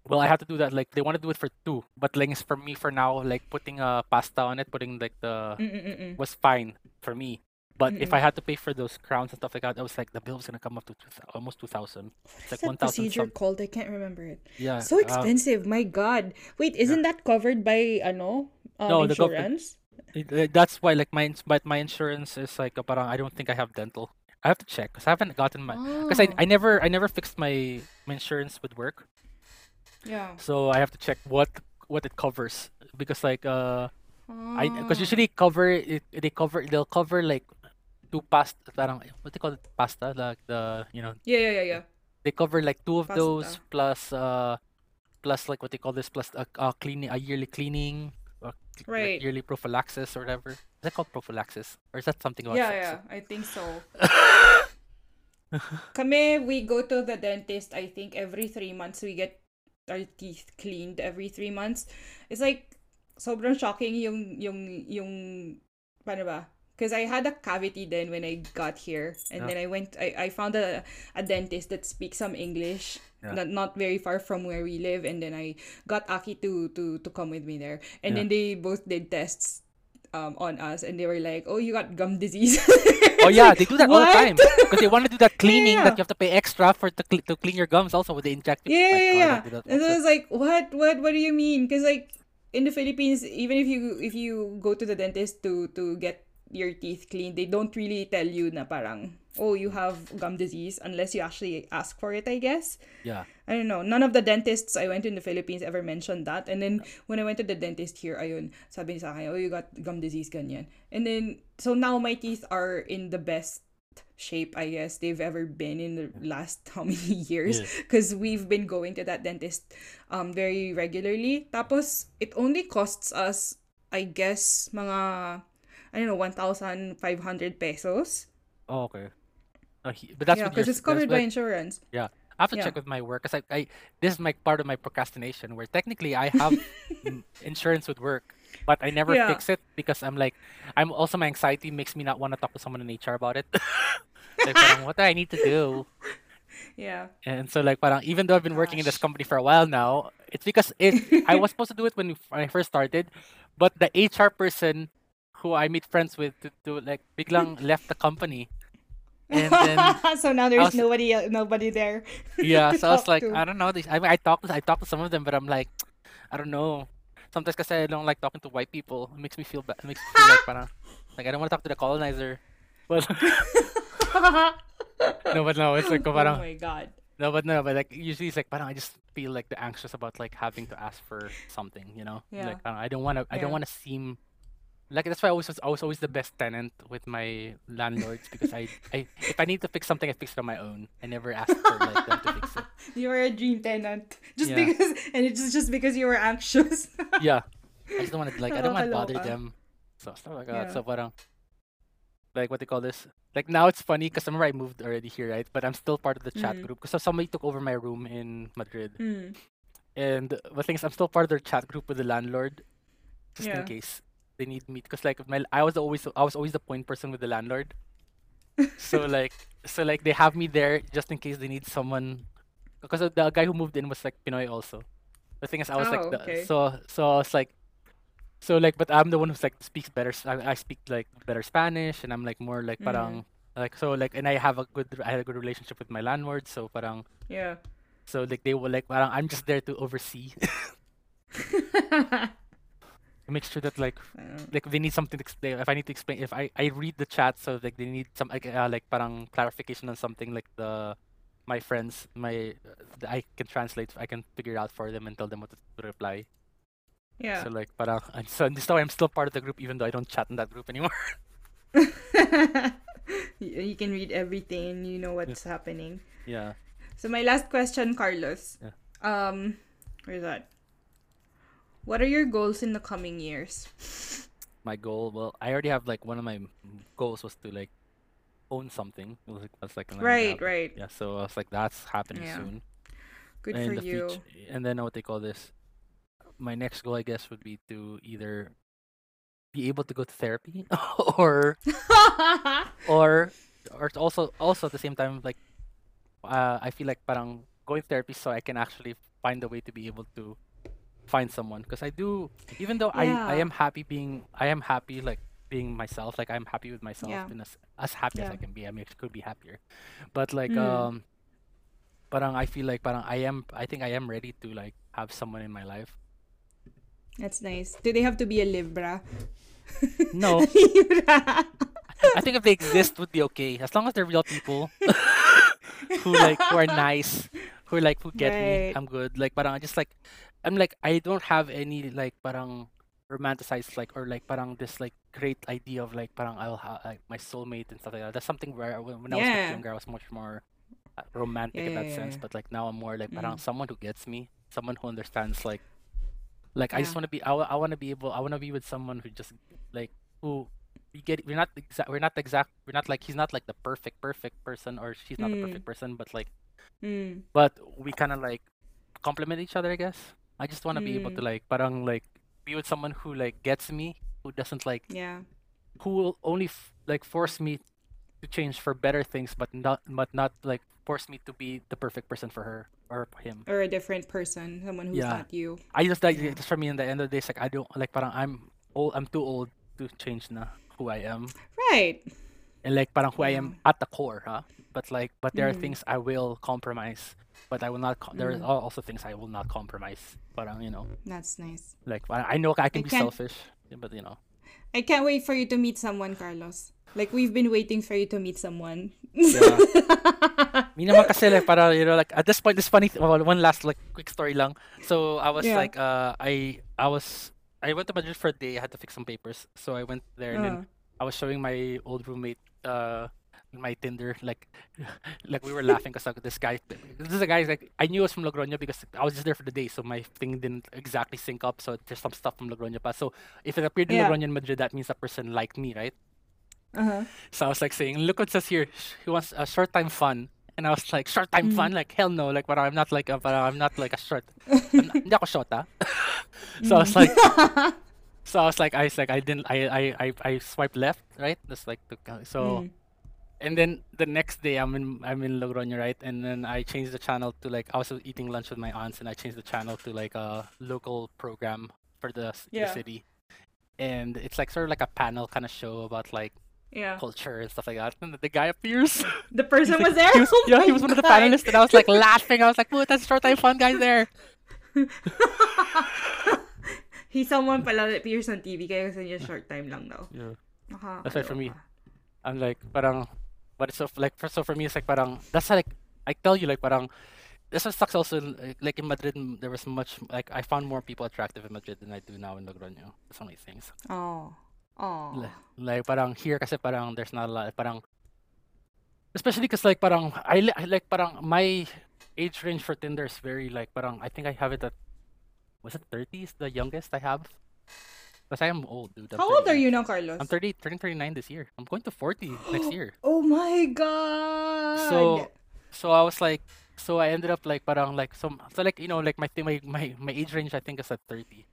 well I had to do that like they want to do it for two but like it's for me for now like putting a pasta on it putting like the Mm-mm-mm. was fine for me but if Mm-mm. I had to pay for those crowns and stuff like that I was like the bill was gonna come up to two, almost 2000 What's like that 1000 procedure something called? I can't remember it. yeah So uh, expensive, my god. Wait, isn't that covered by ano? Um, No, the government- insurance? it- it- that's why like my ins- but my insurance is like uh, parang I don't think I have dental I have to check because I haven't gotten my because I, Oh, I never I never fixed my my insurance with work yeah. so I have to check what what it covers because like uh I because Ah. usually cover it they cover they'll cover like two pasta parang what they call it pasta like the you know Yeah, yeah, yeah, yeah. they cover like two of those plus uh plus like what they call this plus a, a cleaning a yearly cleaning or Right. yearly prophylaxis or whatever is that called prophylaxis or is that something about Yeah, yeah, I think so. Kami, we go to the dentist, I think, every three months. We get our teeth cleaned every three months. It's like, sobrang shocking yung, yung, yung, paano ba? Because I had a cavity then when I got here. And Yeah. then I went, I, I found a, a dentist that speaks some English. Yeah. Not, not very far from where we live. And then I got Aki to, to, to come with me there. And Yeah. then they both did tests um, on us. And they were like, oh, you got gum disease. oh yeah they do that all the time because they want to do that cleaning that you have to pay extra for to, cle to clean your gums also with the inject Yeah, yeah, yeah. do And so I was like, what, what, what do you mean? Because like in the Philippines, even if you if you go to the dentist to to get your teeth cleaned, they don't really tell you na parang oh you have gum disease unless you actually ask for it. I guess yeah I don't know. None of the dentists I went to in the Philippines ever mentioned that. And then when I went to the dentist here, ayun, sabi niya sa akin, oh you got gum disease ganyan. And then so now my teeth are in the best shape I guess they've ever been in the last how many years Yeah. because we've been going to that dentist um very regularly tapos it only costs us I guess mga I don't know 1,500 pesos oh okay Uh, he- but that's yeah because it's covered by insurance Yeah. I have to Yeah. check with my work because I, I this is my part of my procrastination where technically I have insurance with work, but I never Yeah. fix it because I'm like I'm also my anxiety makes me not want to talk to someone in HR about it. like parang, what do I need to do? yeah And so like parang, even though I've been working in this Gosh. company for a while now, it's because it I was supposed to do it when, we, when I first started, but the HR person who I made friends with to, to like biglang left the company. And then so now there's was- nobody uh, nobody there yeah, so I was like, to. I don't know. I mean, I talked, I talked to some of them, but I'm like, I don't know. Sometimes because I don't like talking to white people, it makes me feel bad. It makes me feel like, parang, like I don't want to talk to the colonizer. But no, but no, it's like, oh my god no, but no, but like usually it's like, parang I just feel like the anxious about like having to ask for something, you know? Yeah. Like parang I don't want to, I don't want to seem. Like that's why I was I was always the best tenant with my landlords because I, I if I need to fix something I fix it on my own. I never ask for like them to fix it. you were a dream tenant just Yeah. because and it's just because you were anxious yeah. I just don't want to like I don't want to bother them. So stuff like that. Yeah. So parang like what they call this. Like now it's funny because remember I moved already here, right? But I'm still part of the chat Mm. group because somebody took over my room in Madrid, Mm. and the thing is, I'm still part of their chat group with the landlord, just Yeah. in case they need me. Because like my, I was always I was always the point person with the landlord. so like so like they have me there just in case they need someone. Because the guy who moved in was like Pinoy also. The thing is, I was like Oh, the, okay. so so I was like so like but I'm the one who's like speaks better I speak like better Spanish and I'm like more like Mm. parang like so like and I have a good I had a good relationship with my landlord so parang Yeah. so like they were like parang I'm just there to oversee make sure that like like they need something to explain if I need to explain if I I read the chat so like they need some like uh, like parang clarification on something like the my friends my I can translate I can figure it out for them and tell them what to, reply yeah. so like parang and so this is why I'm still part of the group even though I don't chat in that group anymore you can read everything. You know what's happening. yeah So my last question, Carlos. Yeah. Um, where's that? What are your goals in the coming years? my goal well I already have like one of my goals was to like own something it was like that's like Right, right. yeah so I was like that's happening Yeah. soon Good in for you. future and then what they call this my next goal i guess would be to either be able to go to therapy or or or also also at the same time like uh, i feel like parang going therapy so i can actually find a way to be able to find someone because i do even though i i am happy being i am happy like being myself like i'm happy with myself Yeah. and as, as happy as i can be i mean I could be happier but like Mm. um parang i feel like parang i am i think i am ready to like have someone in my life That's nice. Do they have to be a Libra? no Libra. I think if they exist would be okay as long as they're real people who like who are nice, who like who get me. I'm good. Like parang I just like I'm like I don't have any like parang romanticized like or like parang this like great idea of like parang I'll have like my soulmate and stuff like that. That's something where when, when I was much Yeah. younger I was much more uh, romantic in that yeah, sense. yeah. But like now I'm more like parang Mm. someone who gets me, someone who understands like like I just want to be I, I want to be able I want to be with someone who just like who we get we're not exact we're not exact we're not like he's not like the perfect perfect person or she's not the Mm. perfect person but like Mm. but we kind of like complement each other I guess I just want to be able to Mm. like parang like be with someone who like gets me who doesn't like Yeah. who will only f- like force me to change for better things but not but not like force me to be the perfect person for her or him Or a different person, someone who's Yeah. not you. I just like Yeah. just for me in the end of the day it's like I don't like parang I'm old I'm too old to change na who I am Right. and like parang who I am at the core huh but like but there are Mm. things I will compromise but I will not co- there is Mm. al- also things I will not compromise parang you know That's nice. like I know I can I be selfish but you know I can't wait for you to meet someone, Carlos. Like we've been waiting for you to meet someone. Yeah. Me naman kasi like para you know like at this point this funny th- well, one last like quick story lang. So I was Yeah. like uh I I was I went to Madrid for a day. I had to fix some papers. So I went there and then Uh, I was showing my old roommate uh my Tinder like like we were laughing because like, this guy this is a guy like I knew it was from Logroño because I was just there for the day so my thing didn't exactly sync up so there's some stuff from Logroño pa so if it appeared in Yeah. Logroño in Madrid that means that person liked me right uh-huh. so I was like saying, look what says here. He wants a short time fun. And I was like, short time fun? Like, hell no. Like, but I'm not like, a, parang I'm not like a short. I'm not, hindi ako short, ah. so I was like, so I was like, I was like, I didn't, I, I, I, I swiped left, right? Just like, uh, so, Mm. And then the next day I'm in, I'm in Logroño, right? And then I changed the channel to like, I was eating lunch with my aunts and I changed the channel to like a local program for the, s- the Yeah. city. And it's like sort of like a panel kind of show about like Yeah. culture and stuff like that. And the guy appears. The person He's was there. He was, Oh yeah, he was one of the panelists, and I was like laughing. I was like, "Oh, that's a short time fun guys there." He's someone pala that appears on TV kaya gusto niya short time lang daw. Yeah. Nakakaloka. That's why for me, I'm like, parang, but it's so like for so for me, it's like parang that's like I tell you like parang. This one sucks also like, like in Madrid. There was much like I found more people attractive in Madrid than I do now in Logroño. That's only things. Oh. Oh. Li- Like parang here kasi parang there's not a lot parang especially because like parang I, I like parang my age range for Tinder is very like parang I think I have it at was it 30s the youngest I have Because I am old, dude. I'm How old are you now, Carlos? I'm 30, turning 39 this year. I'm going to 40 next year. Oh my god. So, so I was like, so I ended up like parang like some, so like you know like my thing, my my my age range I think is at 30.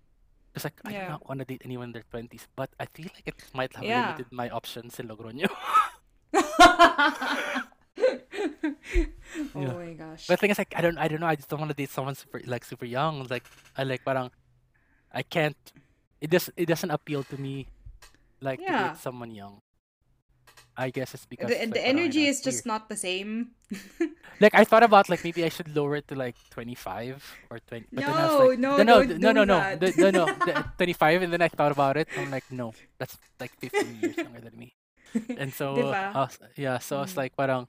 Because like I do Yeah. not want to date anyone in their 20s, but I feel like it might have Yeah. limited my options in Logroño. oh Yeah. my gosh. But the thing is, like, I don't, I don't know. I just don't want to date someone super, like, super young. Like, I like, parang, I can't. It does, it doesn't appeal to me, like, to Yeah. date someone young. I guess it's because the, like, the energy is just not the same. like I thought about like maybe I should lower it to like twenty five or twenty. But then I was No, like, no, no, no, no, no, no, the- no, no, the- twenty five. And then I thought about it. I'm like, no, that's like fifteen years younger than me. And so, was, yeah, so I was Mm. like, parang,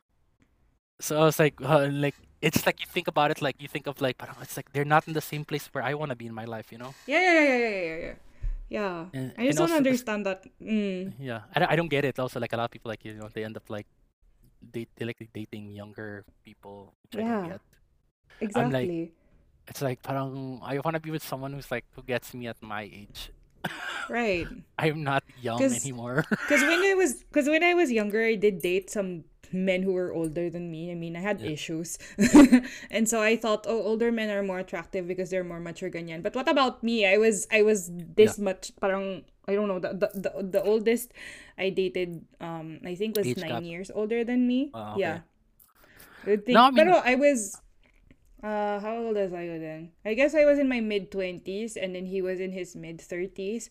so I was like, uh, like it's like you think about it, like you think of like, parang, it's like they're not in the same place where I want to be in my life, you know? Yeah, yeah, yeah, yeah, yeah, yeah, yeah. Yeah. And, I just don't also, understand that. Mm. Yeah, I, don't- I don't get it. Also, like a lot of people, like you know, they end up like date, they like dating younger people, which I don't get. Exactly. It's like parang I want to be with someone who's like who gets me at my age. Right. I'm not young 'Cause- anymore. Because when I was, because when I was younger, I did date some men who were older than me. I mean, I had Yeah. issues, and so I thought, oh, older men are more attractive because they're more mature, ganyan. But what about me? I was, I was this much, parang I don't know. The, the the the oldest I dated, um, I think was Age nine gap. years older than me. Ah, okay. Yeah. I would think, No, I mean- pero I was. Uh, how old was I then? I guess I was in my mid twenties, and then he was in his mid thirties,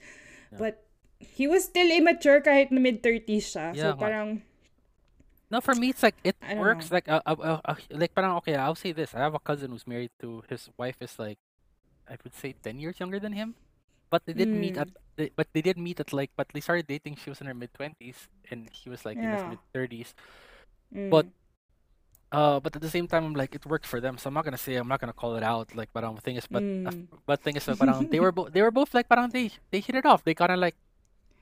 but he was still immature kahit na mid thirties siya. Yeah so parang no, for me it's like it works know. like uh, uh, uh, uh, like parang okay. I'll say this. I have a cousin who's married to his wife is like I would say ten years younger than him, but they did meet Mm. at they, but they did meet at like but they started dating. She was in her mid twenties and he was like in his mid thirties. mm, But Uh, but at the same time, I'm like it worked for them, so I'm not gonna say I'm not gonna call it out. Like, but um, thing is, but uh, Mm. but thing is, uh, parang they were both they were both like parang they they hit it off. They kind of like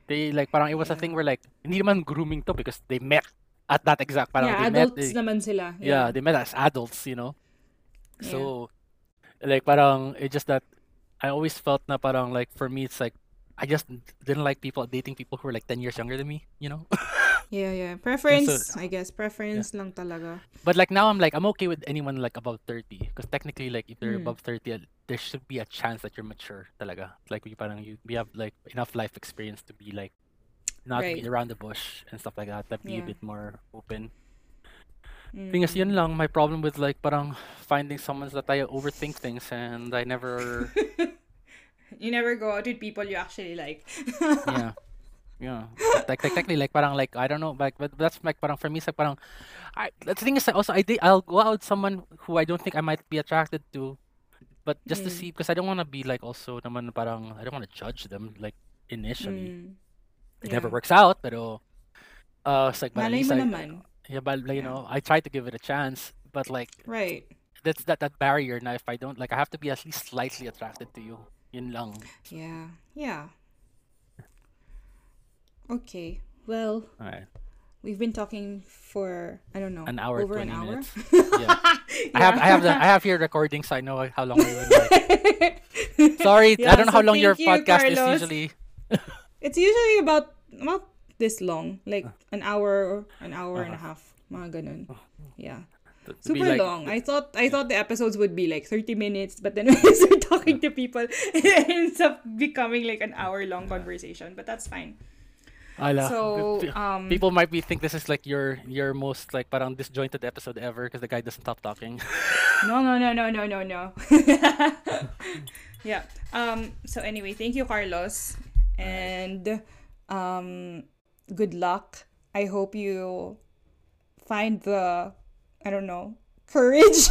they like parang it was a thing where like hindi naman grooming to because they met at that exact parang yeah, they met adults they- naman sila. yeah they met as adults, you know. Yeah. So like parang it's just that I always felt na parang like for me it's like I just didn't like people dating people who were like ten years younger than me, you know. Yeah, yeah. Preference, I guess. Preference lang talaga. But like now I'm like I'm okay with anyone like above 30 because technically like if Mm. they're above 30 uh, there should be a chance that you're mature talaga. Like you parang you we have like enough life experience to be like not Right. beat around the bush and stuff like that. That be a bit more open. Mm. Thing is yun lang my problem with like parang finding someone that I overthink things and I never You never go out with people you actually like. yeah. Yeah. Like, like technically like parang like I don't know like but that's like parang for me it's like parang I the thing is also I date I'll go out with someone who I don't think I might be attracted to but just to Mm. see because I don't want to be like also naman parang I don't want to judge them like initially Mm. It never works out pero uh it's like but at Malay least mo I naman. yeah but like, you Yeah. know I try to give it a chance but like Right. that's that that barrier now if I don't like I have to be at least slightly attracted to you yun lang Yeah. Yeah. Okay. Well, Alright. we've been talking for I don't know An hour, over an 20 hour. minutes. Yeah. I have I have the I have here recording so I know how long we were like. Sorry, I don't know how long your you, podcast is usually. It's usually about about this long, like Uh. an hour, an hour and a Uh-huh. half, mga ganun. Yeah. Super like- long. I thought I thought the episodes would be like 30 minutes, but then when start talking to people, it ends up becoming like an hour long conversation. But that's fine. Ala, So um people might be think this is like your your most like parang disjointed episode ever because the guy doesn't stop talking. no no no no no no no. yeah. Um so anyway, thank you Carlos and um good luck. I hope you find the I don't know, courage.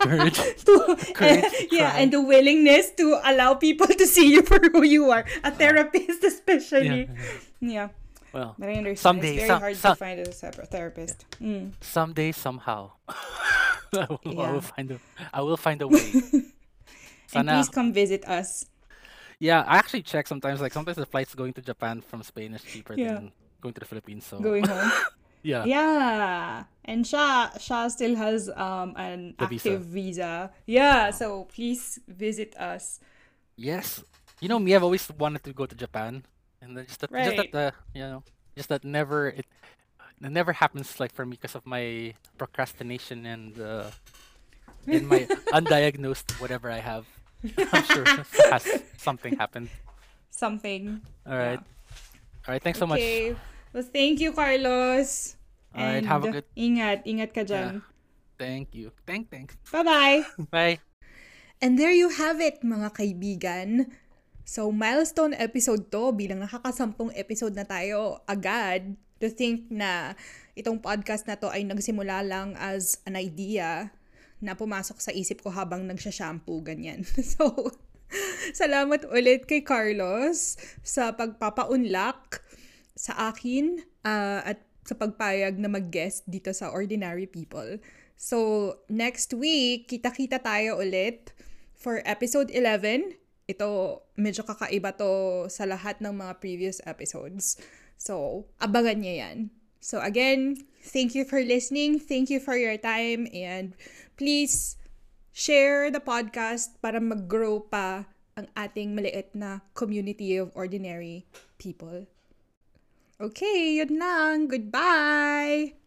Courage. to Courage yeah and the willingness to allow people to see you for who you are. A therapist especially. Yeah, Well, but i understand. Someday, it's very some- hard some- to find a separate therapist. Mm. someday somehow. I, will, I Yeah. will find a I will find a way. and Sana, please come visit us yeah, I actually check sometimes like sometimes the flights going to Japan from Spain is cheaper Yeah. than going to the Philippines. So going home yeah. yeah and Shah sha still has um an The visa. active visa, yeah so please visit us Yes. you know me, I've always wanted to go to Japan, and then just that, just that, uh, you know, just that never it, it never happens like for me because of my procrastination and uh, and my undiagnosed whatever I have. I'm sure has something happened. Something. All right, all right. Thanks so much. Okay. Well, thank you, Carlos. All right, have a And good- Ingat, ingat ka dyan. Thank you. Thank, thanks. Bye-bye. Bye. And there you have it, mga kaibigan. So, milestone episode to bilang nakakasampung episode na tayo agad. To think na itong podcast na to ay nagsimula lang as an idea na pumasok sa isip ko habang nagsha-shampoo, ganyan. So, salamat ulit kay Carlos sa pagpapaunlak sa akin ah, at sa pagpayag na mag-guest dito sa Ordinary People. So, next week, kita-kita tayo ulit for episode 11. Ito, medyo kakaiba to sa lahat ng mga previous episodes. So, abangan niya yan. So, again, thank you for listening. Thank you for your time. And please, share the podcast para mag-grow pa ang ating maliit na community of ordinary people. Okay, yun lang. Goodbye!